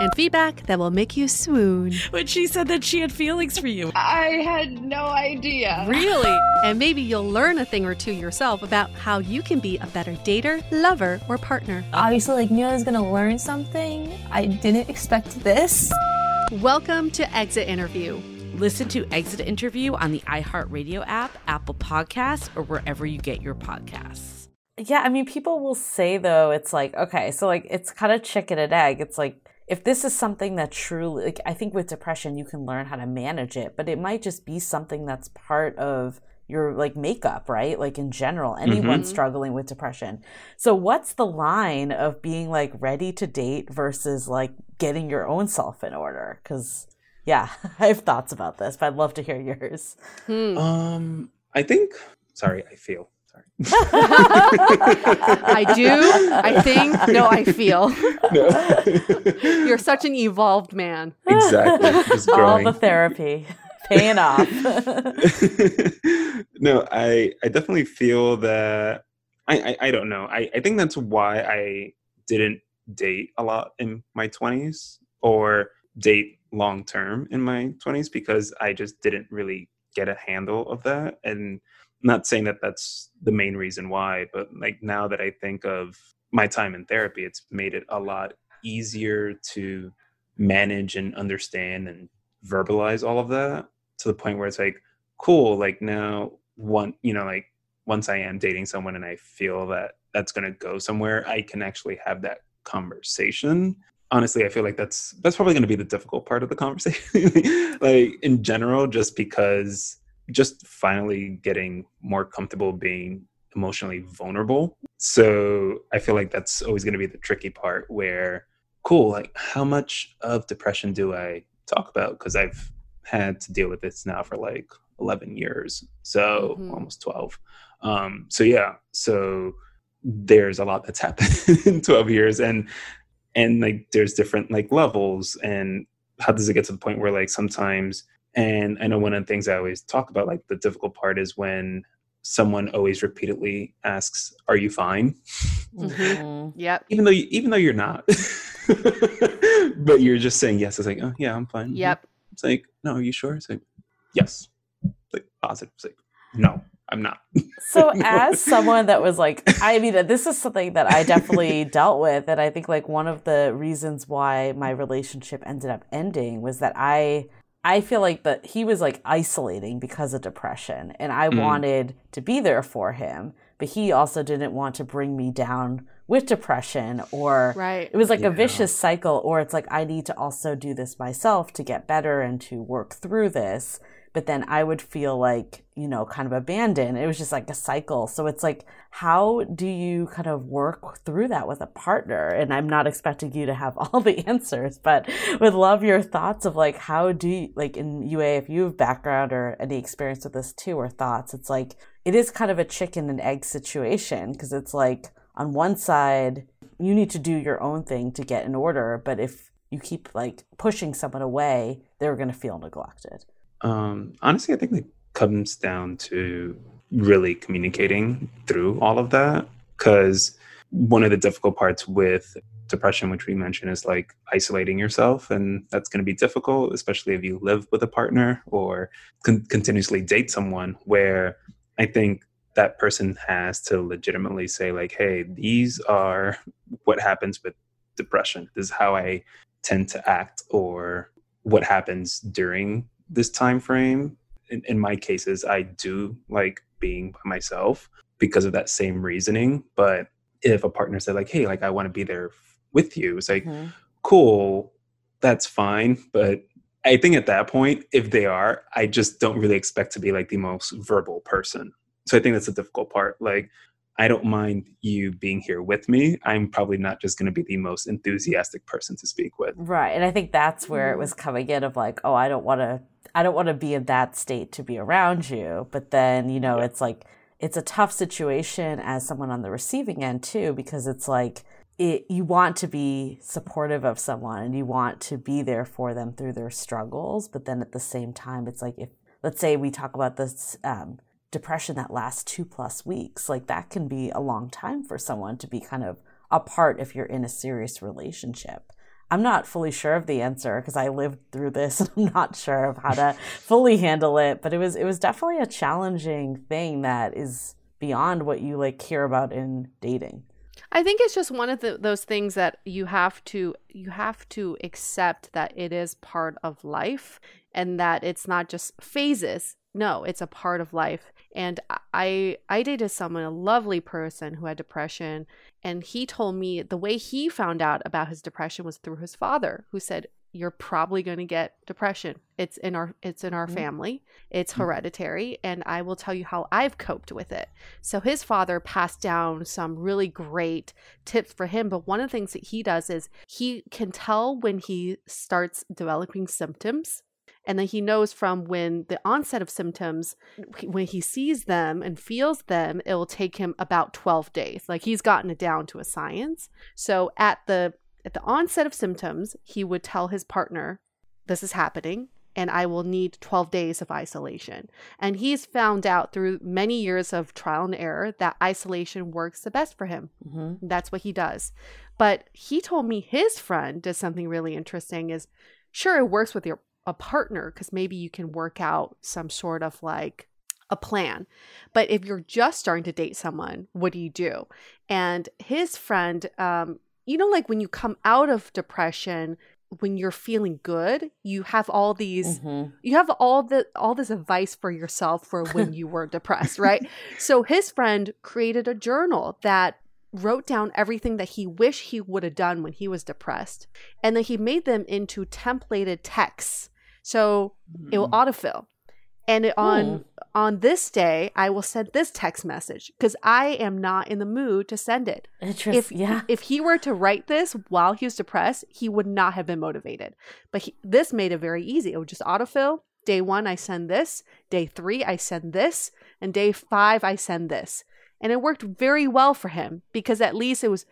And feedback that will make you swoon. When she said that she had feelings for you. I had no idea. Really? and maybe you'll learn a thing or two yourself about how you can be a better dater, lover, or partner. Obviously, like knew I was gonna learn something. I didn't expect this. Welcome to Exit Interview. Listen to Exit Interview on the iHeartRadio app, Apple Podcasts, or wherever you get your podcasts. Yeah, I mean, people will say though, it's like, okay, so like it's kind of chicken and egg. It's like, if this is something that truly, like, I think with depression, you can learn how to manage it, but it might just be something that's part of your like makeup, right? Like in general, anyone Mhm. struggling with depression. So what's the line of being like ready to date versus like getting your own self in order? Cuz yeah, I have thoughts about this, but I'd love to hear yours. Um, I think. Sorry, I feel. Sorry. I do. I think. No, I feel. No. You're such an evolved man. Exactly. All the therapy paying off. no, I I definitely feel that I I, I don't know. I, I think that's why I didn't date a lot in my twenties or date long term in my twenties because I just didn't really get a handle of that. And I'm not saying that that's the main reason why, but like now that I think of my time in therapy, it's made it a lot easier to manage and understand and verbalize all of that to the point where it's like cool like now one you know like once i am dating someone and i feel that that's going to go somewhere i can actually have that conversation. Honestly i feel like that's that's probably going to be the difficult part of the conversation like in general just because just finally getting more comfortable being emotionally vulnerable. So i feel like that's always going to be the tricky part where cool like how much of depression do i talk about? Because i've had to deal with this now for like 11 years so Mhm. almost 12 um so yeah so there's a lot that's happened in 12 years and and like there's different like levels and how does it get to the point where like sometimes and i know one of the things i always talk about like the difficult part is when someone always repeatedly asks are you fine Mhm. Yep. even though you, even though you're not but you're just saying yes it's like oh yeah i'm fine Yep. it's like no are you sure it's like yes like positive it's like no i'm not So, as someone that was like, I mean, this is something that I definitely dealt with. And I think, like, one of the reasons why my relationship ended up ending was that I. I feel like that he was like isolating because of depression, and I Mm. wanted to be there for him, but he also didn't want to bring me down with depression or Right. it was like Yeah. a vicious cycle or it's like I need to also do this myself to get better and to work through this but then I would feel like, you know, kind of abandoned. It was just like a cycle. So it's like, how do you kind of work through that with a partner? And I'm not expecting you to have all the answers, but would love your thoughts of like, how do you, like in Yue, if you have background or any experience with this too, or thoughts, it's like, it is kind of a chicken and egg situation because it's like, on one side, you need to do your own thing to get in order. But if you keep like pushing someone away, they're going to feel neglected. Um, honestly, I think it comes down to really communicating through all of that. Because one of the difficult parts with depression, which we mentioned, is like isolating yourself. And that's going to be difficult, especially if you live with a partner or con- continuously date someone, where I think that person has to legitimately say, like, hey, these are what happens with depression. This is how I tend to act, or what happens during this time frame. In, in my cases, I do like being by myself because of that same reasoning. But if a partner said, like, hey, like, I want to be there with you, it's like, mm-hmm. cool, that's fine. But I think at that point, if they are, I just don't really expect to be like the most verbal person. So I think that's the difficult part. Like, I don't mind you being here with me. I'm probably not just going to be the most enthusiastic person to speak with. Right. And I think that's where it was coming in of like, oh, I don't want to I don't want to be in that state to be around you. But then, you know, yeah. it's like it's a tough situation as someone on the receiving end too because it's like it, you want to be supportive of someone and you want to be there for them through their struggles, but then at the same time, it's like if let's say we talk about this um, depression that lasts two plus weeks, like that can be a long time for someone to be kind of apart if you're in a serious relationship. I'm not fully sure of the answer because I lived through this and I'm not sure of how to fully handle it, but it was it was definitely a challenging thing that is beyond what you like hear about in dating. I think it's just one of the, those things that you have to you have to accept that it is part of life and that it's not just phases. No, it's a part of life and I I dated someone, a lovely person who had depression, and he told me the way he found out about his depression was through his father, who said, "You're probably going to get depression. It's in our it's in our mm-hmm. family. It's mm-hmm. hereditary, and I will tell you how I've coped with it." So his father passed down some really great tips for him, but one of the things that he does is he can tell when he starts developing symptoms and then he knows from when the onset of symptoms, when he sees them and feels them, it will take him about 12 days. Like he's gotten it down to a science. So at the at the onset of symptoms, he would tell his partner, This is happening and I will need 12 days of isolation. And he's found out through many years of trial and error that isolation works the best for him. Mm-hmm. That's what he does. But he told me his friend does something really interesting is sure it works with your a partner because maybe you can work out some sort of like a plan. But if you're just starting to date someone, what do you do? And his friend, um, you know, like when you come out of depression, when you're feeling good, you have all these mm-hmm. you have all the all this advice for yourself for when you were depressed, right? So his friend created a journal that wrote down everything that he wished he would have done when he was depressed. And then he made them into templated texts. So mm. it will mm-hmm. autofill. And it, on on this day, I will send this text message because I am not in the mood to send it. If yeah, if he were to write this while he was depressed, he would not have been motivated. But he, this made it very easy. It would just autofill. Day one, I send this. Day three, I send this, and day five, I send this and it worked very well for him because at least it was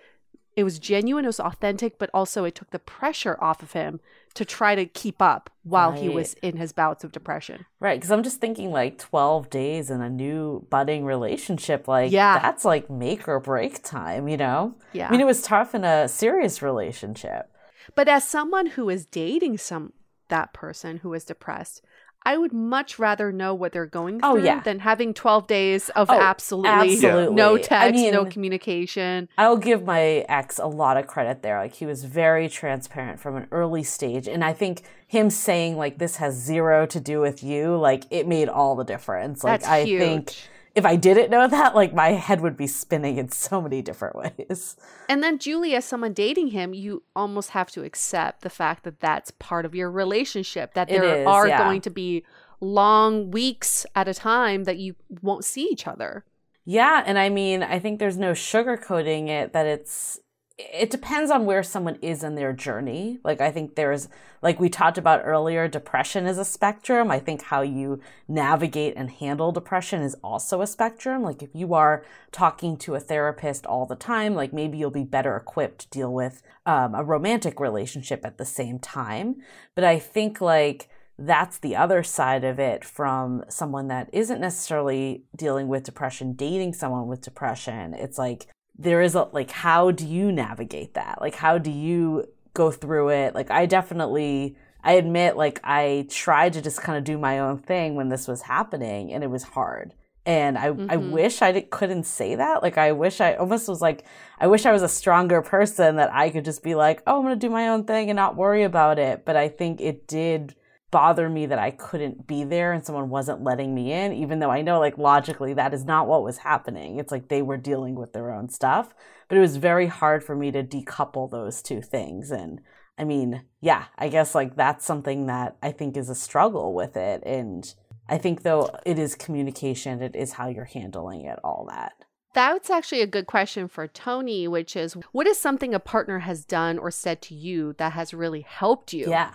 it was genuine, it was authentic, but also it took the pressure off of him to try to keep up while right. he was in his bouts of depression. Right, because I'm just thinking like 12 days in a new budding relationship, like yeah. that's like make or break time, you know? Yeah. I mean, it was tough in a serious relationship. But as someone who is dating some that person who is depressed, I would much rather know what they're going oh, through oh, yeah. than having 12 days of oh, absolutely, absolutely, no text, I mean, no communication. I'll give my ex a lot of credit there. Like he was very transparent from an early stage. And I think him saying like this has zero to do with you, like it made all the difference. Like That's I huge. think if I didn't know that, like my head would be spinning in so many different ways. And then, Julie, as someone dating him, you almost have to accept the fact that that's part of your relationship, that there is, are yeah. going to be long weeks at a time that you won't see each other. Yeah. And I mean, I think there's no sugarcoating it that it's it depends on where someone is in their journey. Like, I think there's, like we talked about earlier, depression is a spectrum. I think how you navigate and handle depression is also a spectrum. Like, if you are talking to a therapist all the time, like maybe you'll be better equipped to deal with um, a romantic relationship at the same time. But I think, like, that's the other side of it from someone that isn't necessarily dealing with depression, dating someone with depression. It's like, there is a like how do you navigate that? Like how do you go through it? Like i definitely i admit like i tried to just kind of do my own thing when this was happening and it was hard. And i mm-hmm. i wish i couldn't say that. Like i wish i almost was like i wish i was a stronger person that i could just be like oh i'm gonna do my own thing and not worry about it. But i think it did bother me that I couldn't be there and someone wasn't letting me in, even though I know, like, logically, that is not what was happening. It's like they were dealing with their own stuff. But it was very hard for me to decouple those two things. And I mean, yeah, I guess, like, that's something that I think is a struggle with it. And I think, though, it is communication, it is how you're handling it, all that. That's actually a good question for Tony, which is what is something a partner has done or said to you that has really helped you? Yeah.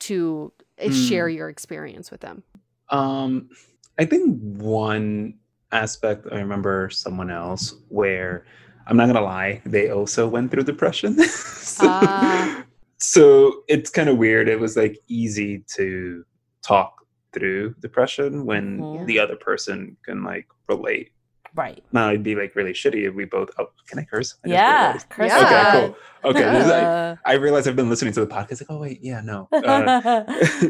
To mm. share your experience with them? Um, I think one aspect I remember someone else where I'm not gonna lie, they also went through depression. so, uh. so it's kind of weird. It was like easy to talk through depression when mm-hmm. the other person can like relate. Right. Now it'd be like really shitty if we both. Oh, can I curse? I yeah, curse. Yeah. Okay, cool. Okay, like, I realized I've been listening to the podcast. Like, oh wait, yeah, no. Uh,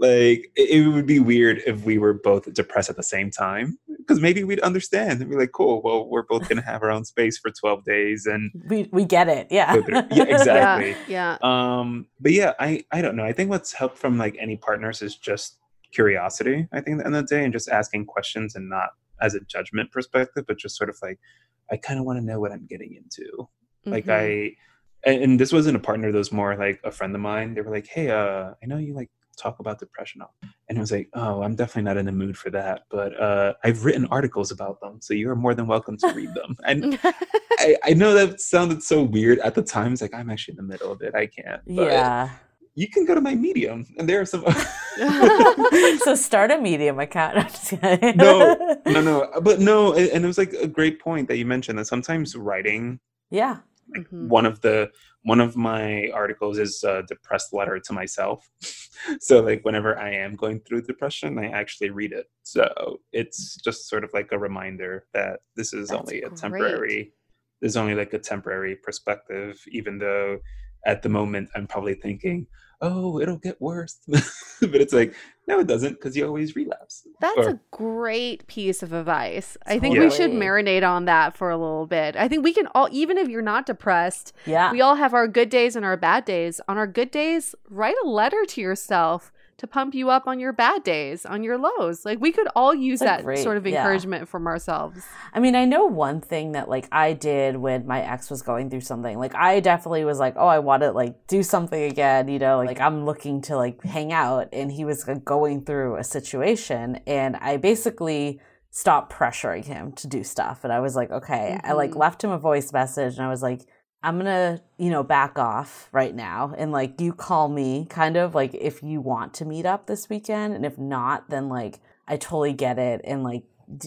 like it, it, would be weird if we were both depressed at the same time because maybe we'd understand and be like cool well we're both gonna have our own space for 12 days and we, we get it yeah yeah exactly yeah, yeah um but yeah i i don't know i think what's helped from like any partners is just curiosity i think at the end of the day and just asking questions and not as a judgment perspective but just sort of like i kind of want to know what i'm getting into. Mm-hmm. like i and, and this wasn't a partner that was more like a friend of mine. They were like hey uh i know you like talk about depression and it was like oh i'm definitely not in the mood for that but uh, i've written articles about them so you're more than welcome to read them. And I, I, know that sounded so weird at the time it's like i'm actually in the middle of it i can't yeah you can go to my medium and there are some so start a medium account. No no no. But no and it was like a great point that you mentioned that sometimes writing yeah. like mm-hmm. one of the one of my articles is a depressed letter to myself. So like whenever i am going through depression i actually read it. So it's just sort of like a reminder that this is That's only a temporary there's only like a temporary perspective even though at the moment i'm probably thinking oh, it'll get worse. but it's like, no, it doesn't because you always relapse. That's or, a great piece of advice. I think we should marinate on that for a little bit. I think we can all, even if you're not depressed, yeah, we all have our good days and our bad days. On our good days, write a letter to yourself to pump you up on your bad days, on your lows. Like we could all use that great, sort of encouragement yeah. from ourselves. I mean, I know one thing that like I did when my ex was going through something. Like I definitely was like, "Oh, I want to like do something again," you know, like, like I'm looking to like hang out and he was like, going through a situation and I basically stopped pressuring him to do stuff and I was like, "Okay." Mm-hmm. I like mm-hmm. left him a voice message and I was like, I'm gonna, you know, back off right now and like you call me kind of like if you want to meet up this weekend. And if not, then like I totally get it. And like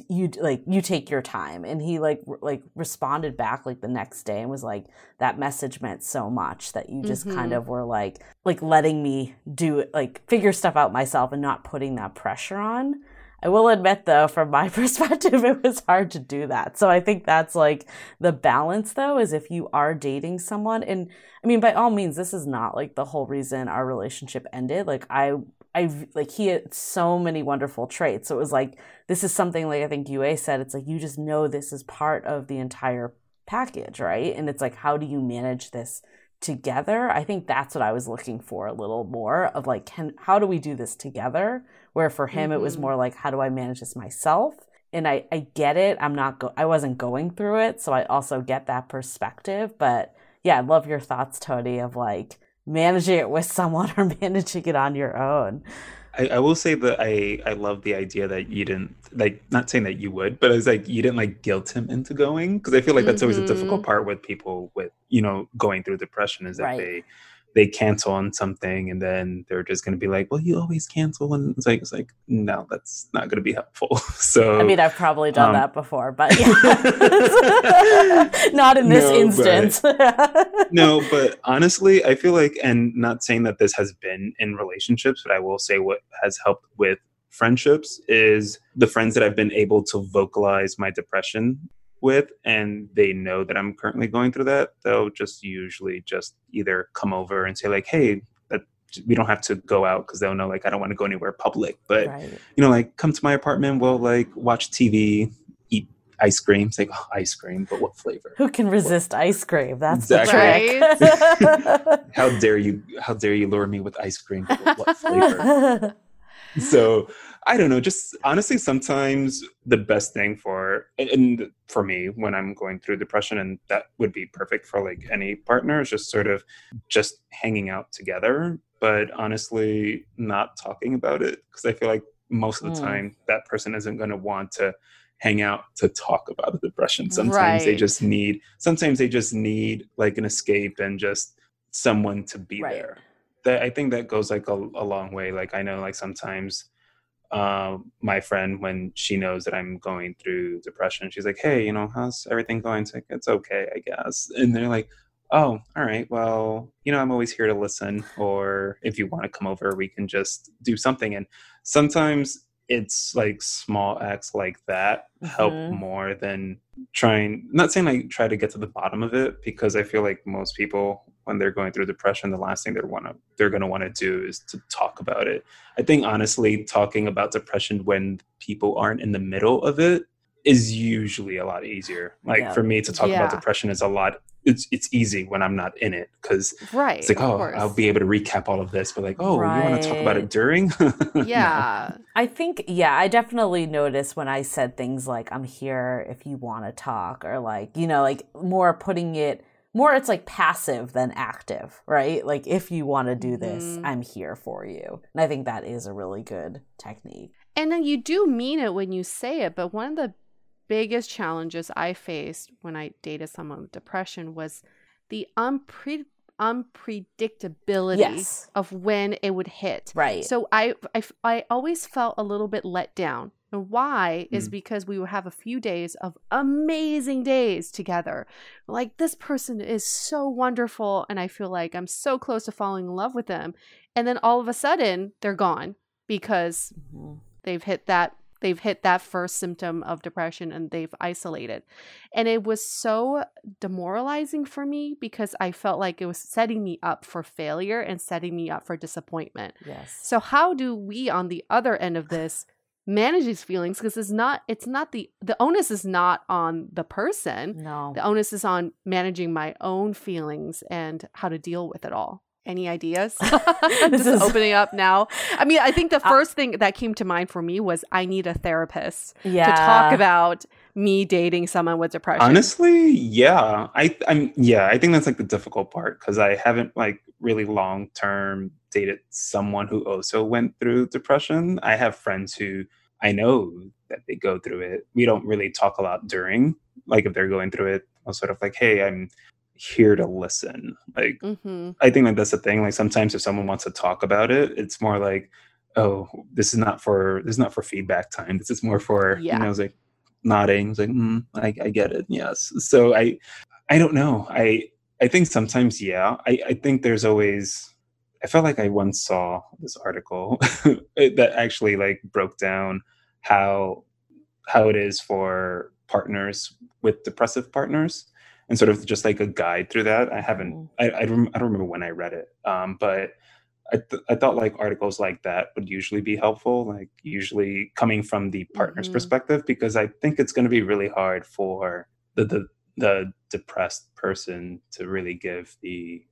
you like you take your time and he like like responded back like the next day and was like that message meant so much that you just mm-hmm. kind of were like like letting me do it like figure stuff out myself and not putting that pressure on I will admit, though, from my perspective, it was hard to do that. So I think that's like the balance, though, is if you are dating someone, and I mean, by all means, this is not like the whole reason our relationship ended. Like, I, I, like, he had so many wonderful traits. So it was like, this is something like I think Yue said, it's like, you just know this is part of the entire package, right? And it's like, how do you manage this? Together i think that's what i was looking for a little more of like can how do we do this together where for him mm-hmm. it was mm-hmm. more like how do i manage this myself and i i get it i'm not go i wasn't going through it so i also get that perspective but yeah i love your thoughts tony of like managing it with someone or managing it on your own I, I will say that I I love the idea that you didn't like not saying that you would, but I was like you didn't like guilt him into going because I feel like that's always a difficult Mhm. part with people with you know going through depression is that Right. they they cancel on something and then they're just going to be like, well, you always cancel, and it's like it's like no, that's not going to be helpful. So I mean, I've probably done um, that before, but yeah. not in this No, but- instance. no, but honestly, I feel like, and not saying that this has been in relationships, but I will say what has helped with friendships is the friends that I've been able to vocalize my depression with, and they know that I'm currently going through that. They'll just usually just either come over and say like, "Hey." We don't have to go out because they'll know like I don't want to go anywhere public, but right. you know, like come to my apartment, we'll like watch TV, eat ice cream. It's like oh, ice cream, but what flavor? Who can resist ice cream? That's Exactly. the trick. how dare you how dare you lure me with ice cream What- what flavor so i don't know just honestly sometimes the best thing for and for me when i'm going through depression and that would be perfect for like any partner is just sort of just hanging out together but honestly not talking about it because i feel like most of the Mm. time that person isn't going to want to hang out to talk about the depression sometimes they just need sometimes they just need like an escape and just someone to be Right. there that i think that goes like a, a long way like i know like sometimes um my friend when she knows that i'm going through depression she's like hey you know how's everything going? It's like it's okay i guess. And they're like oh all right well you know i'm always here to listen or if you want to come over we can just do something. And sometimes it's like small acts like that help Mhm. more than trying not saying I try to get to the bottom of it because i feel like most people when they're going through depression the last thing they want to they're going to want to do is to talk about it i think honestly talking about depression when people aren't in the middle of it is usually a lot easier like Yeah. for me to talk about depression is a lot it's it's easy when i'm not in it because Right. it's like oh i'll be able to recap all of this but like oh you want to talk about it during No. Yeah. I think, yeah, I definitely noticed when I said things like, I'm here if you want to talk, or like, you know, like more putting it, more it's like passive than active, right? Like, if you want to do this, Mhm. I'm here for you. And I think that is a really good technique. And then you do mean it when you say it, but one of the biggest challenges I faced when I dated someone with depression was the unpre- unpredictability Yes. of when it would hit. Right. So I I always felt a little bit let down. And why is Mm. because we would have a few days of amazing days together. Like this person is so wonderful and I feel like I'm so close to falling in love with them. And then all of a sudden they're gone because Mhm. they've hit that they've hit that first symptom of depression and they've isolated and it was so demoralizing for me because i felt like it was setting me up for failure and setting me up for disappointment Yes. so how do we on the other end of this manage these feelings because it's not it's not the the onus is not on the person no. the onus is on managing my own feelings and how to deal with it all any ideas This just is- opening up now i mean i think the Uh, first thing that came to mind for me was i need a therapist Yeah. to talk about me dating someone with depression Honestly, yeah. I I'm yeah, I think that's like the difficult part because I haven't like really long term dated someone who also went through depression. I have friends who I know that they go through it. We don't really talk a lot during, like if they're going through it, I'll sort of like, hey, I'm here to listen. Like hmm I think like that's the thing. Like sometimes if someone wants to talk about it, it's more like, oh, this is not for this is not for feedback time. This is more for Yeah. you know, it's like nodding. It's like, mm, I, I get it. Yes. So I I don't know. I I think sometimes yeah. I, I think there's always I felt like I once saw this article that actually like broke down how how it is for partners with depressive partners and sort of just like a guide through that. I haven't, I, I, rem- I don't remember when I read it, um, but I, th- I thought like articles like that would usually be helpful, like usually coming from the partner's Mhm. perspective, because I think it's going to be really hard for the, the the depressed person to really give the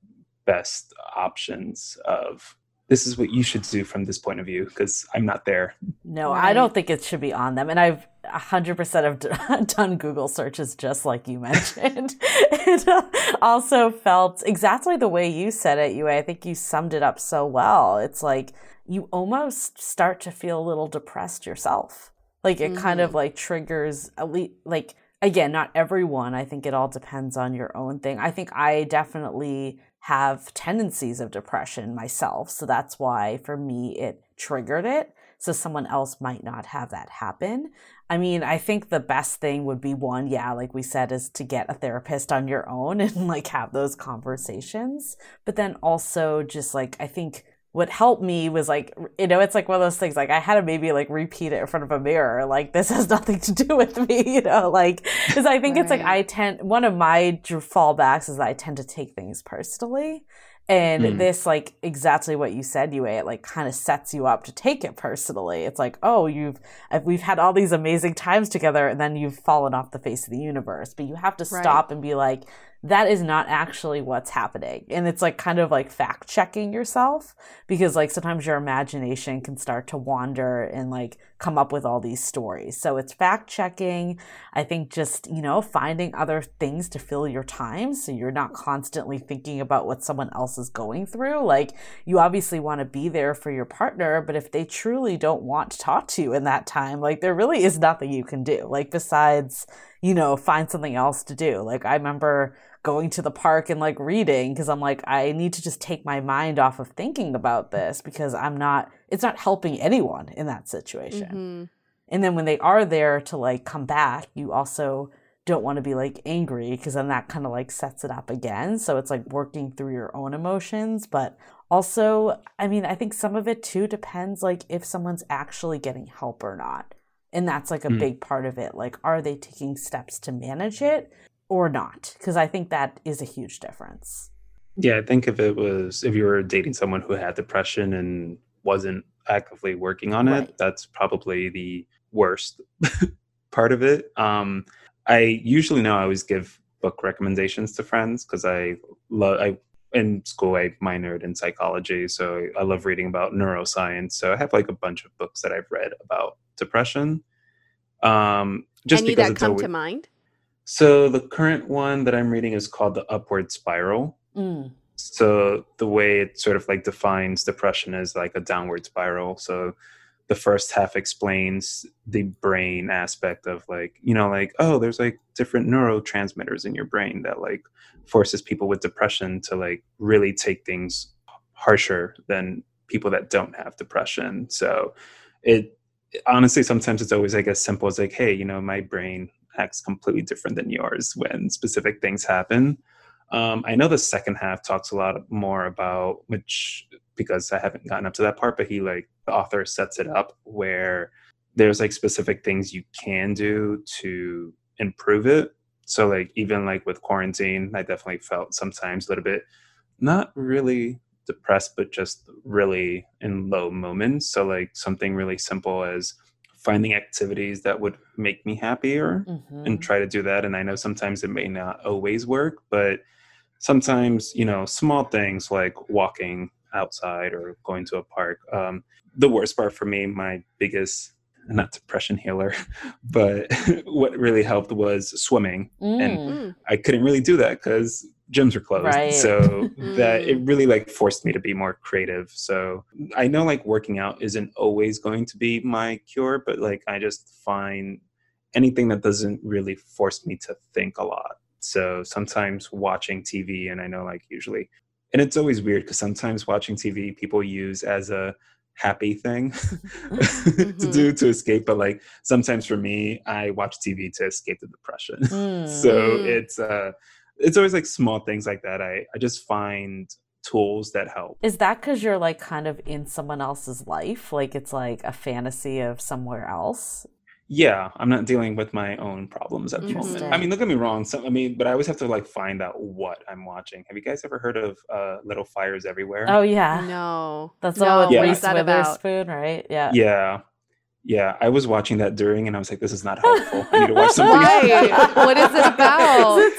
best options of this is what you should do from this point of view because I'm not there. No, I don't think it should be on them. And I've 100% have d- done Google searches just like you mentioned. it uh, also felt exactly the way you said it, Yue. I think you summed it up so well. It's like, you almost start to feel a little depressed yourself. Like it mm-hmm. kind of mm-hmm. like triggers at least like again, not everyone. I think it all depends on your own thing. I think I definitely have tendencies of depression myself. So that's why for me it triggered it. So someone else might not have that happen. I mean, I think the best thing would be one, yeah, like we said, is to get a therapist on your own and like have those conversations. But then also just like, I think what helped me was like you know it's like one of those things like i had to maybe like repeat it in front of a mirror like this has nothing to do with me you know like because i think right. it's like i tend one of my fallbacks is that i tend to take things personally and mm. this like exactly what you said you it like kind of sets you up to take it personally it's like oh you've we've had all these amazing times together and then you've fallen off the face of the universe but you have to stop right. and be like that is not actually what's happening. And it's like kind of like fact checking yourself because like sometimes your imagination can start to wander and like come up with all these stories. So it's fact checking. I think just, you know, finding other things to fill your time so you're not constantly thinking about what someone else is going through. Like you obviously want to be there for your partner, but if they truly don't want to talk to you in that time, like there really is nothing you can do. Like besides, you know, find something else to do. Like I remember going to the park and like reading because I'm like, I need to just take my mind off of thinking about this because I'm not, it's not helping anyone in that situation. Mm-hmm. And then when they are there to like come back, you also don't want to be like angry because then that kind of like sets it up again. So it's like working through your own emotions. But also, I mean, I think some of it too depends like if someone's actually getting help or not. And that's like a mm. big part of it. Like, are they taking steps to manage it? Or not because i think that is a huge difference. Yeah i think if it was if you were dating someone who had depression and wasn't actively working on right. it that's probably the worst part of it. Um i usually know i always give book recommendations to friends because i love i in school i minored in psychology so i love reading about neuroscience so i have like a bunch of books that i've read about depression. Um just any that come always, to mind so the current one that I'm reading is called The Upward Spiral. Mm. So the way it sort of like defines depression is like a downward spiral. So the first half explains the brain aspect of like, you know, like, oh, there's like different neurotransmitters in your brain that like forces people with depression to like really take things harsher than people that don't have depression. So it honestly sometimes it's always like as simple as like, hey, you know, my brain acts completely different than yours when specific things happen. Um, I know the second half talks a lot more about which because I haven't gotten up to that part, but he like the author sets it up where there's like specific things you can do to improve it. So like even like with quarantine, I definitely felt sometimes a little bit not really depressed, but just really in low moments. So like something really simple as finding activities that would make me happier mm-hmm. and try to do that and i know sometimes it may not always work but sometimes you know small things like walking outside or going to a park um, the worst part for me my biggest not depression healer but what really helped was swimming mm. and i couldn't really do that because gyms were closed right. so that it mm. really like forced me to be more creative so i know like working out isn't always going to be my cure but like i just find anything that doesn't really force me to think a lot so sometimes watching tv and i know like usually and it's always weird because sometimes watching tv people use as a happy thing mm-hmm. to do to escape but like sometimes for me i watch tv to escape the depression mm. so it's uh it's always like small things like that. I, I just find tools that help. Is that because you're like kind of in someone else's life? Like it's like a fantasy of somewhere else? Yeah, I'm not dealing with my own problems at the moment. I mean, look at me wrong. So, I mean, but I always have to like find out what I'm watching. Have you guys ever heard of uh, Little Fires Everywhere? Oh yeah, no, that's no. all with yeah. Reese Witherspoon, right? Yeah, yeah. Yeah, I was watching that during, and I was like, "This is not helpful. I need to watch something." Why? what is it about?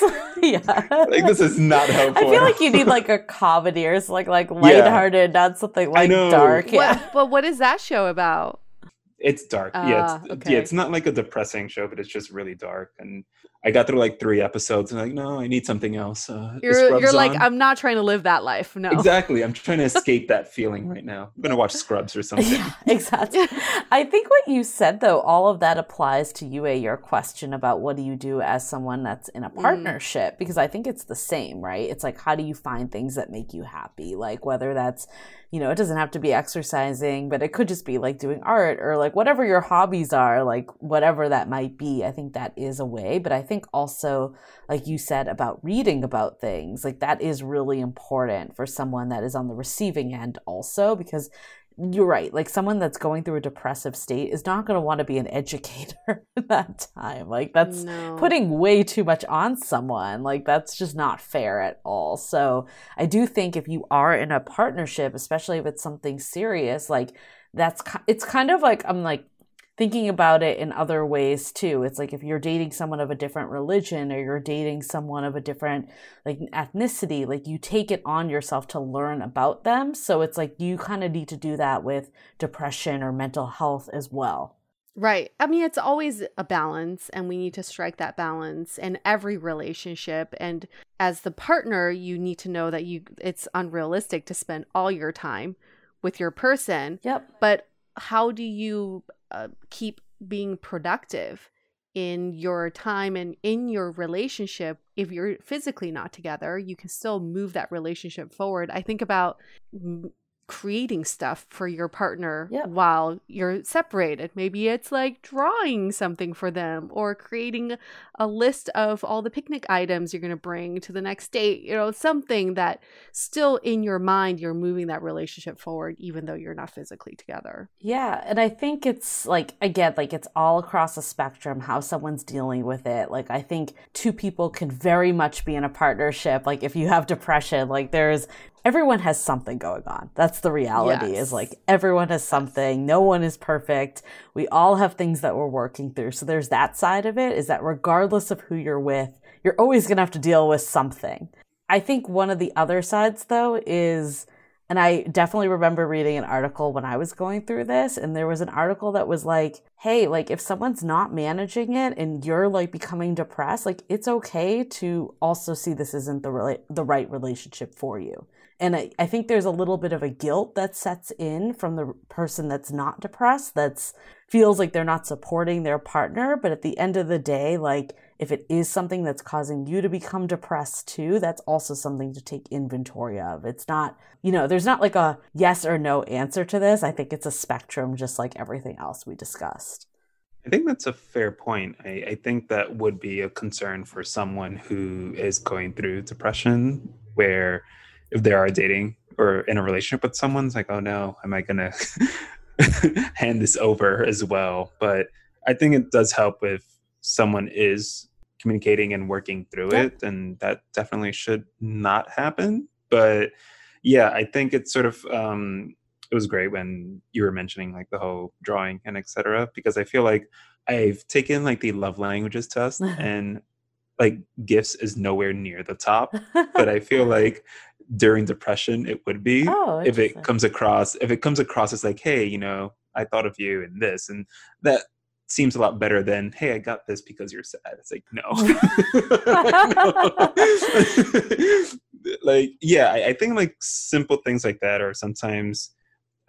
yeah, like this is not helpful. I feel like you need like a comedy or like like lighthearted, yeah. not something like dark. Yeah, but what is that show about? It's dark. Uh, yeah, it's, ah, okay. yeah, it's not like a depressing show, but it's just really dark. And I got through like three episodes and like, no, I need something else. Uh, you're you're like, I'm not trying to live that life. No, exactly. I'm trying to escape that feeling right now. I'm gonna watch Scrubs or something. Yeah, exactly. I think what you said though, all of that applies to you. A your question about what do you do as someone that's in a mm. partnership? Mm. Because I think it's the same, right? It's like how do you find things that make you happy? Like whether that's you know, it doesn't have to be exercising, but it could just be like doing art or like whatever your hobbies are, like whatever that might be. I think that is a way. But I think also, like you said about reading about things, like that is really important for someone that is on the receiving end also, because you're right. Like someone that's going through a depressive state is not going to want to be an educator at that time. Like that's no. putting way too much on someone. Like that's just not fair at all. So I do think if you are in a partnership, especially if it's something serious, like that's it's kind of like I'm like thinking about it in other ways too. It's like if you're dating someone of a different religion or you're dating someone of a different like ethnicity, like you take it on yourself to learn about them. So it's like you kind of need to do that with depression or mental health as well. Right. I mean, it's always a balance, and we need to strike that balance in every relationship. And as the partner, you need to know that you it's unrealistic to spend all your time with your person. Yep. But how do you uh, keep being productive in your time and in your relationship if you're physically not together you can still move that relationship forward. I think about creating stuff for your partner while you're separated. Maybe it's like drawing something for them or creating a list of all the picnic items you're going to bring to the next date, you know, something that still in your mind you're moving that relationship forward even though you're not physically together. Yeah, and I think it's like again like it's all across the spectrum how someone's dealing with it. Like I think two people can very much be in a partnership like if you have depression like there's everyone has something going on. That's the reality yes. is like everyone has something. No one is perfect. We all have things that we're working through. So there's that side of it is that regardless of who you're with, you're always going to have to deal with something. I think one of the other sides though is and I definitely remember reading an article when I was going through this, and there was an article that was like, hey, like if someone's not managing it and you're like becoming depressed, like it's okay to also see this isn't the, rela- the right relationship for you. And I, I think there's a little bit of a guilt that sets in from the person that's not depressed, that's feels like they're not supporting their partner. But at the end of the day, like if it is something that's causing you to become depressed too, that's also something to take inventory of. It's not, you know, there's not like a yes or no answer to this. I think it's a spectrum, just like everything else we discussed. I think that's a fair point. I, I, think that would be a concern for someone who is going through depression, where if they are dating or in a relationship with someone, it's like, oh no, am I gonna hand this over as well? But I think it does help if someone is communicating and working through yeah. it, and that definitely should not happen. But yeah, I think it's sort of um, it was great when you were mentioning like the whole drawing and etc. Because I feel like I've taken like the love languages test and like gifts is nowhere near the top but i feel like during depression it would be oh, if it comes across if it comes across as like hey you know i thought of you and this and that seems a lot better than hey i got this because you're sad. It's like no, like yeah I, I think like simple things like that are sometimes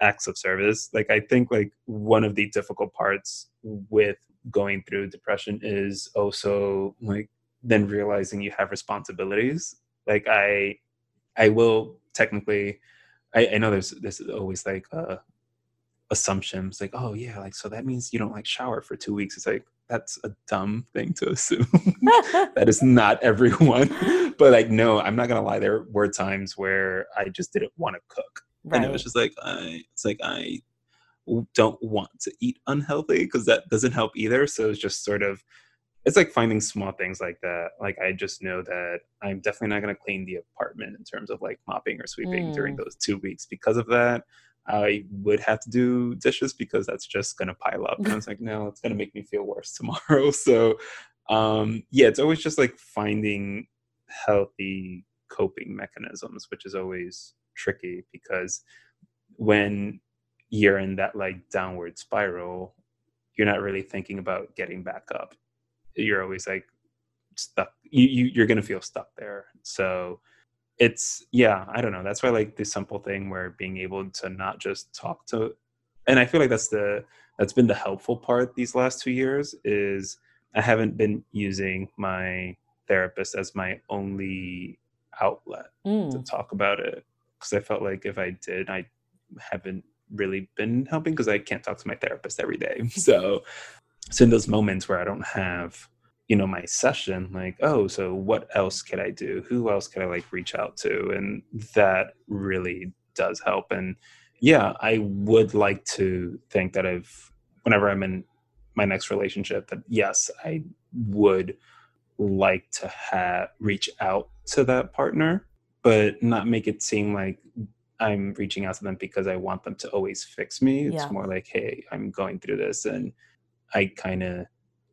acts of service. Like i think like one of the difficult parts with going through depression is also like then realizing you have responsibilities. Like i I will technically. I, I know there's there's always like uh, assumptions like oh yeah like so that means you don't like shower for two weeks. It's like that's a dumb thing to assume. that is not everyone. but like no, I'm not gonna lie. There were times where I just didn't want to cook, right. and it was just like I. It's like I don't want to eat unhealthy because that doesn't help either. So it's just sort of it's like finding small things like that. Like I just know that I'm definitely not going to clean the apartment in terms of like mopping or sweeping mm. during those two weeks because of that. I would have to do dishes because that's just going to pile up. And I was like, no, it's going to make me feel worse tomorrow. So, um, yeah, it's always just like finding healthy coping mechanisms, which is always tricky because when you're in that like downward spiral, you're not really thinking about getting back up you're always like stuck you, you you're gonna feel stuck there. So it's yeah i don't know. That's why like the simple thing where being able to not just talk to and i feel like that's the that's been the helpful part these last two years is i haven't been using my therapist as my only outlet mm. to talk about it. Because i felt like if i did i haven't really been helping because i can't talk to my therapist every day. So so in those moments where i don't have you know my session like oh so what else could i do? Who else could i like reach out to? And that really does help. And yeah i would like to think that i've whenever i'm in my next relationship that yes i would like to have reach out to that partner but not make it seem like i'm reaching out to them because i want them to always fix me. It's yeah. more like hey i'm going through this and i kind of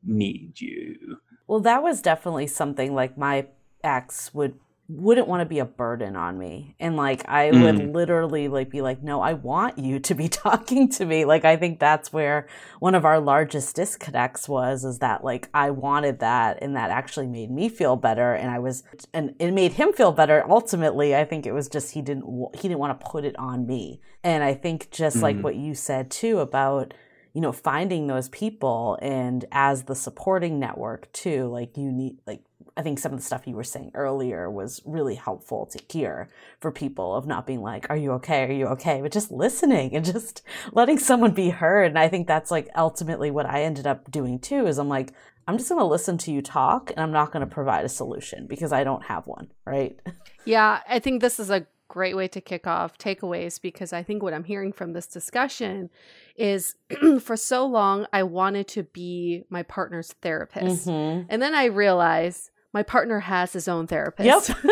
need you. Well, that was definitely something like my ex would wouldn't want to be a burden on me and like i mm. would literally like be like no i want you to be talking to me like i think that's where one of our largest disconnects was is that like i wanted that and that actually made me feel better and i was and it made him feel better ultimately i think it was just he didn't he didn't want to put it on me and i think just mm. like what you said too about you know, finding those people and as the supporting network too, like you need, like, I think some of the stuff you were saying earlier was really helpful to hear for people of not being like, are you okay? Are you okay? But just listening and just letting someone be heard. And I think that's like ultimately what I ended up doing too is I'm like, I'm just going to listen to you talk and I'm not going to provide a solution because I don't have one. Right. Yeah. I think this is a great way to kick off takeaways because I think what I'm hearing from this discussion is for so long I wanted to be my partner's therapist. Mm-hmm. And then I realized my partner has his own therapist. Yep.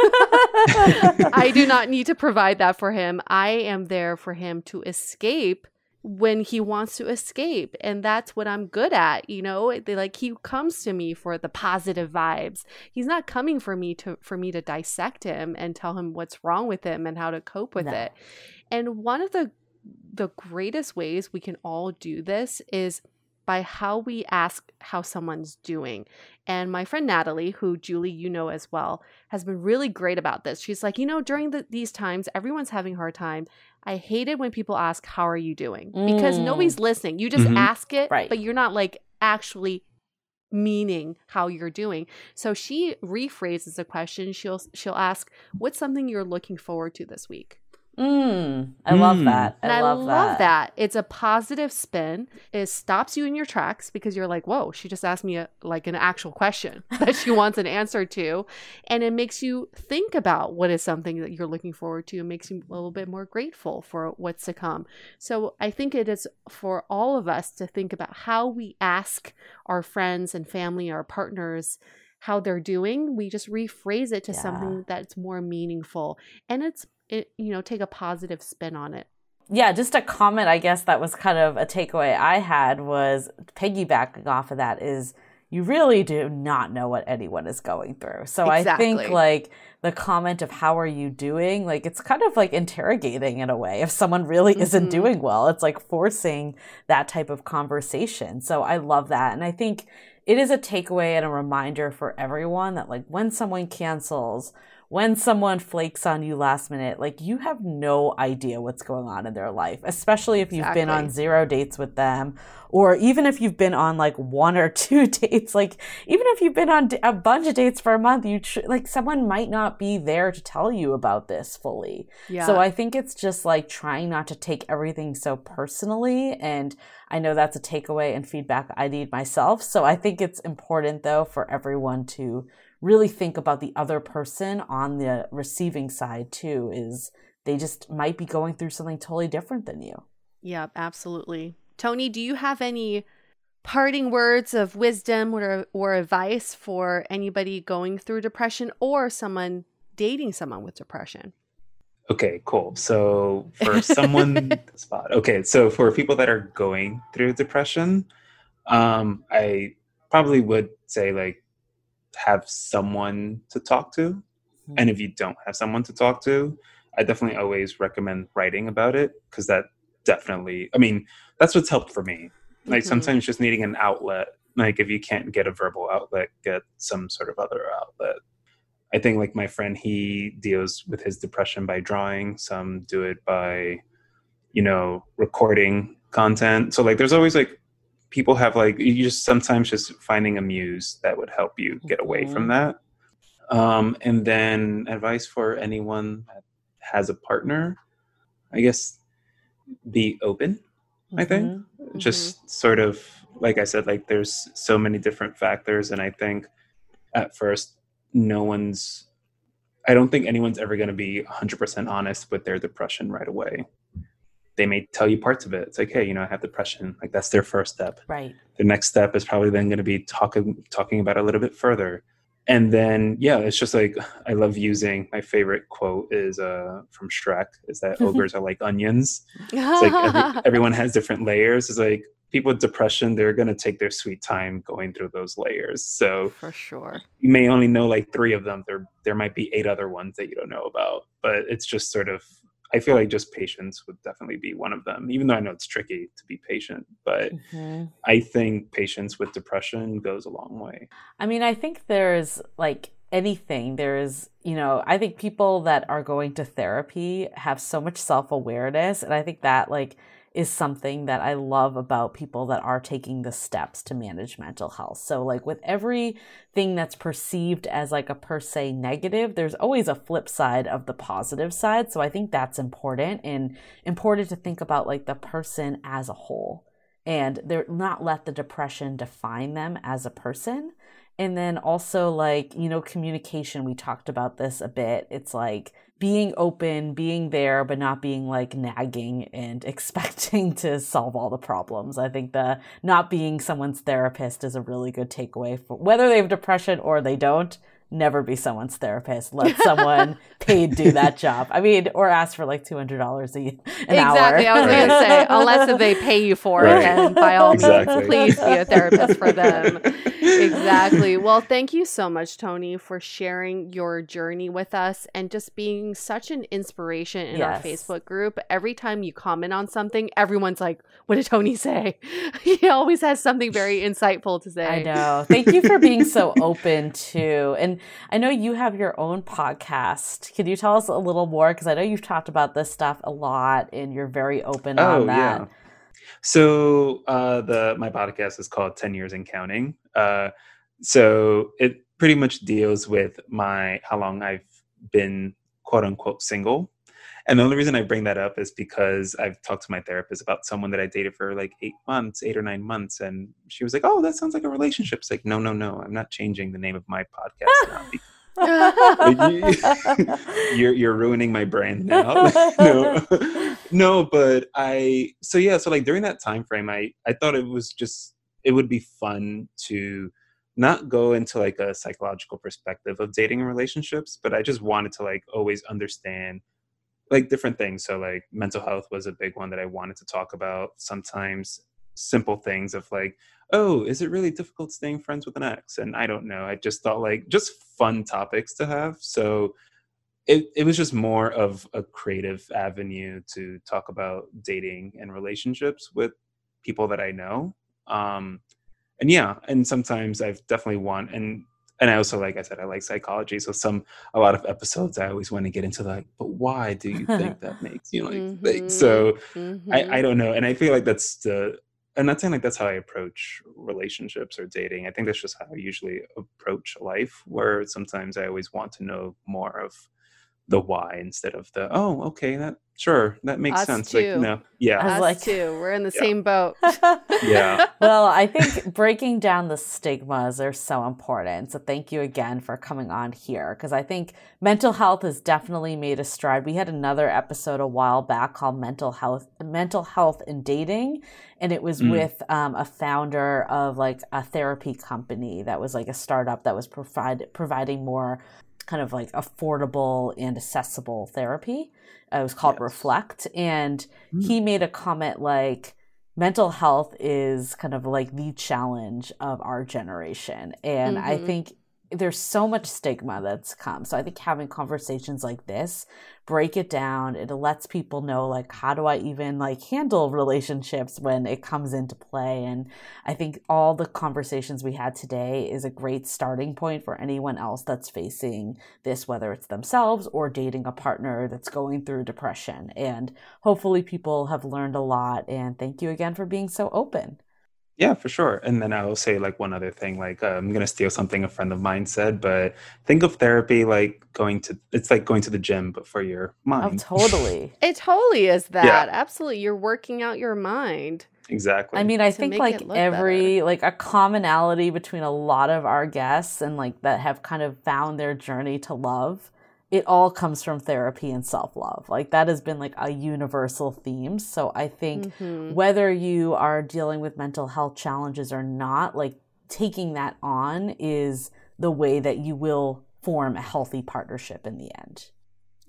I do not need to provide that for him. I am there for him to escape when he wants to escape and that's what i'm good at you know they like he comes to me for the positive vibes he's not coming for me to for me to dissect him and tell him what's wrong with him and how to cope with no. it and one of the the greatest ways we can all do this is by how we ask how someone's doing. And my friend Natalie, who Julie, you know as well, has been really great about this. She's like, you know, during the, these times, everyone's having a hard time. I hate it when people ask, How are you doing? Because mm. nobody's listening. You just mm-hmm. ask it, right. but you're not like actually meaning how you're doing. So she rephrases the question. She'll she'll ask, "What's something you're looking forward to this week?" Mm, I mm. love that. I, and I love, love that. that. It's a positive spin. It stops you in your tracks because you're like, whoa, she just asked me a, like an actual question that she wants an answer to. And it makes you think about what is something that you're looking forward to and makes you a little bit more grateful for what's to come. So I think it is for all of us to think about how we ask our friends and family, our partners, how they're doing. We just rephrase it to yeah. something that's more meaningful. And it's it, you know, take a positive spin on it. Yeah, just a comment, I guess that was kind of a takeaway I had was piggybacking off of that is you really do not know what anyone is going through. So exactly. I think like the comment of how are you doing, like it's kind of like interrogating in a way. If someone really mm-hmm. isn't doing well, it's like forcing that type of conversation. So I love that. And I think it is a takeaway and a reminder for everyone that like when someone cancels when someone flakes on you last minute, like you have no idea what's going on in their life, especially if you've exactly. been on zero dates with them, or even if you've been on like one or two dates. Like even if you've been on a bunch of dates for a month, you tr- like someone might not be there to tell you about this fully. Yeah. So I think it's just like trying not to take everything so personally, and I know that's a takeaway and feedback I need myself. So I think it's important though for everyone to really think about the other person on the receiving side too is they just might be going through something totally different than you. Yeah, absolutely. Tony, do you have any parting words of wisdom or or advice for anybody going through depression or someone dating someone with depression? Okay, cool. So for someone spot. Okay, so for people that are going through depression, um I probably would say like have someone to talk to. Mm-hmm. And if you don't have someone to talk to, I definitely always recommend writing about it because that definitely, I mean, that's what's helped for me. Like mm-hmm. sometimes just needing an outlet, like if you can't get a verbal outlet get some sort of other outlet i think like my friend he deals with his depression by drawing some do it by you know recording content so like there's always like people have like you just sometimes just finding a muse that would help you get away mm-hmm. from that um and then advice for anyone that has a partner i guess be open mm-hmm. i think mm-hmm. just mm-hmm. sort of like I said, like there's so many different factors, and I think at first, no one's. I don't think anyone's ever going to be 100% honest with their depression right away. They may tell you parts of it. It's like, hey, you know, I have depression. Like that's their first step. Right. The next step is probably then going to be talking talking about it a little bit further and then yeah it's just like i love using my favorite quote is uh from shrek is that ogres are like onions it's like every, everyone has different layers it's like people with depression they're going to take their sweet time going through those layers so for sure you may only know like three of them there there might be eight other ones that you don't know about but it's just sort of i feel like just patience would definitely be one of them even though i know it's tricky to be patient but mm-hmm. i think patience with depression goes a long way i mean i think there's like anything there is you know i think people that are going to therapy have so much self-awareness and i think that like is something that I love about people that are taking the steps to manage mental health. So, like with everything that's perceived as like a per se negative, there's always a flip side of the positive side. So, I think that's important and important to think about like the person as a whole and they're not let the depression define them as a person. And then also, like, you know, communication, we talked about this a bit. It's like, being open, being there, but not being like nagging and expecting to solve all the problems. I think the not being someone's therapist is a really good takeaway for whether they have depression or they don't never be someone's therapist. Let someone paid do that job. I mean, or ask for like two hundred dollars an exactly. hour. Exactly. I was right. going to say, unless they pay you for right. it, and by all exactly. means, please be a therapist for them. exactly. Well, thank you so much, Tony, for sharing your journey with us and just being such an inspiration in yes. our Facebook group. Every time you comment on something, everyone's like, "What did Tony say?" he always has something very insightful to say. I know. Thank you for being so open to and I know you have your own podcast. Can you tell us a little more? Because I know you've talked about this stuff a lot and you're very open oh, on that. Yeah. So uh, the my podcast is called Ten Years and Counting. Uh, so it pretty much deals with my how long I've been quote unquote single and the only reason I bring that up is because I've talked to my therapist about someone that I dated for like eight months, eight or nine months, and she was like, "Oh, that sounds like a relationship." It's like, no, no, no, I'm not changing the name of my podcast now. you're you're ruining my brand now. no, no, but I so yeah, so like during that time frame, I I thought it was just it would be fun to not go into like a psychological perspective of dating and relationships, but I just wanted to like always understand like different things. So like mental health was a big one that I wanted to talk about. Sometimes simple things of like, oh, is it really difficult staying friends with an ex? And I don't know. I just thought like just fun topics to have. So it, it was just more of a creative avenue to talk about dating and relationships with people that I know. Um, and yeah, and sometimes I've definitely want and and I also, like I said, I like psychology. So some, a lot of episodes, I always want to get into like, but why do you think that makes you know? Like, mm-hmm. so mm-hmm. I, I don't know, and I feel like that's the, I'm not saying like that's how I approach relationships or dating. I think that's just how I usually approach life. Where sometimes I always want to know more of the why instead of the oh okay that sure that makes Us sense too. like no yeah Us like too we're in the yeah. same boat yeah well i think breaking down the stigmas are so important so thank you again for coming on here because i think mental health has definitely made a stride we had another episode a while back called mental health mental health and dating and it was mm. with um, a founder of like a therapy company that was like a startup that was provide, providing more kind of like affordable and accessible therapy. Uh, it was called yes. Reflect. And mm. he made a comment like, mental health is kind of like the challenge of our generation. And mm-hmm. I think there's so much stigma that's come. So I think having conversations like this break it down. It lets people know like how do I even like handle relationships when it comes into play. And I think all the conversations we had today is a great starting point for anyone else that's facing this, whether it's themselves or dating a partner that's going through depression. And hopefully people have learned a lot. And thank you again for being so open. Yeah, for sure. And then I will say like one other thing, like uh, I'm gonna steal something a friend of mine said, but think of therapy like going to it's like going to the gym, but for your mind. Oh, mind. totally. It totally is that. Yeah. Absolutely. You're working out your mind. Exactly. I mean, I think like it look every like a commonality between a lot of our guests and like that have kind of found their journey to love, it all comes from therapy and self-love. Like that has been like a universal theme. So I think Mhm. whether you are dealing with mental health challenges or not, like taking that on is the way that you will form a healthy partnership in the end.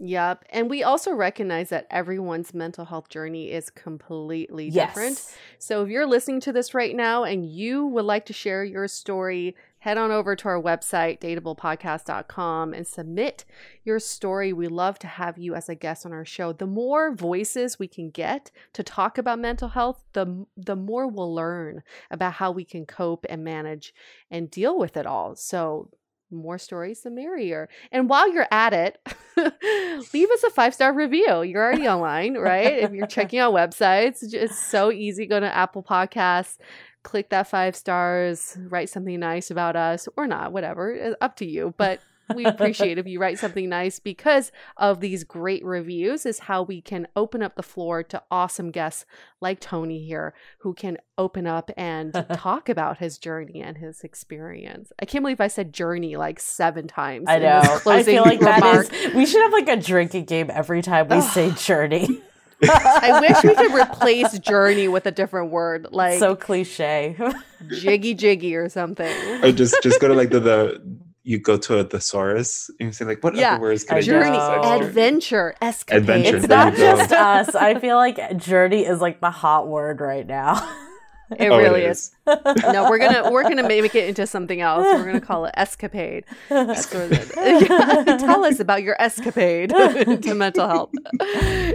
Yep. And we also recognize that everyone's mental health journey is completely different. Yes. So if you're listening to this right now and you would like to share your story, head on over to our website, dateablepodcast.com, and submit your story. We love to have you as a guest on our show. The more voices we can get to talk about mental health, the, the more we'll learn about how we can cope and manage and deal with it all. So more stories, the merrier. And while you're at it, leave us a five star review. You're already online, right? if you're checking out websites, it's so easy. Go to Apple Podcasts, click that five stars, write something nice about us or not, whatever. It's Up to you. But we appreciate if you write something nice because of these great reviews is how we can open up the floor to awesome guests like Tony here who can open up and talk about his journey and his experience. I can't believe I said journey like seven times. I know. I feel like that remark. is. We should have like a drinking game every time we say journey. I wish we could replace journey with a different word like so cliche. jiggy jiggy or something. or just just go to like the, the you go to a thesaurus and you say like what Yeah, other words can I, journey, use adventure, escapade. Adventure, it's there not just us. I feel like journey is like the hot word right now. It Oh, really is. is. no, we're gonna we're gonna make it into something else. We're gonna call it escapade. That's Yeah, Tell us about your escapade to mental health.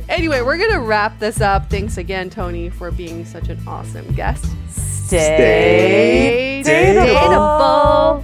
Anyway, we're gonna wrap this up. Thanks again, Tony, for being such an awesome guest. Stay dateable.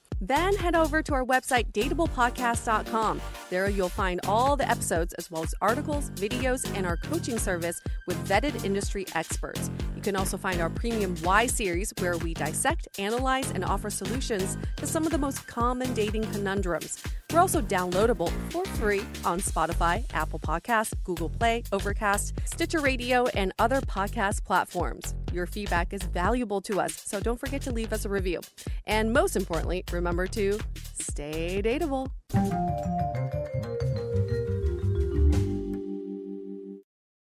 Then head over to our website, dateablepodcast.com. There you'll find all the episodes as well as articles, videos, and our coaching service with vetted industry experts. You can also find our premium Why series where we dissect, analyze, and offer solutions to some of the most common dating conundrums. We're also downloadable for free on Spotify, Apple Podcasts, Google Play, Overcast, Stitcher Radio, and other podcast platforms. Your feedback is valuable to us, so don't forget to leave us a review. And most importantly, remember to stay dateable.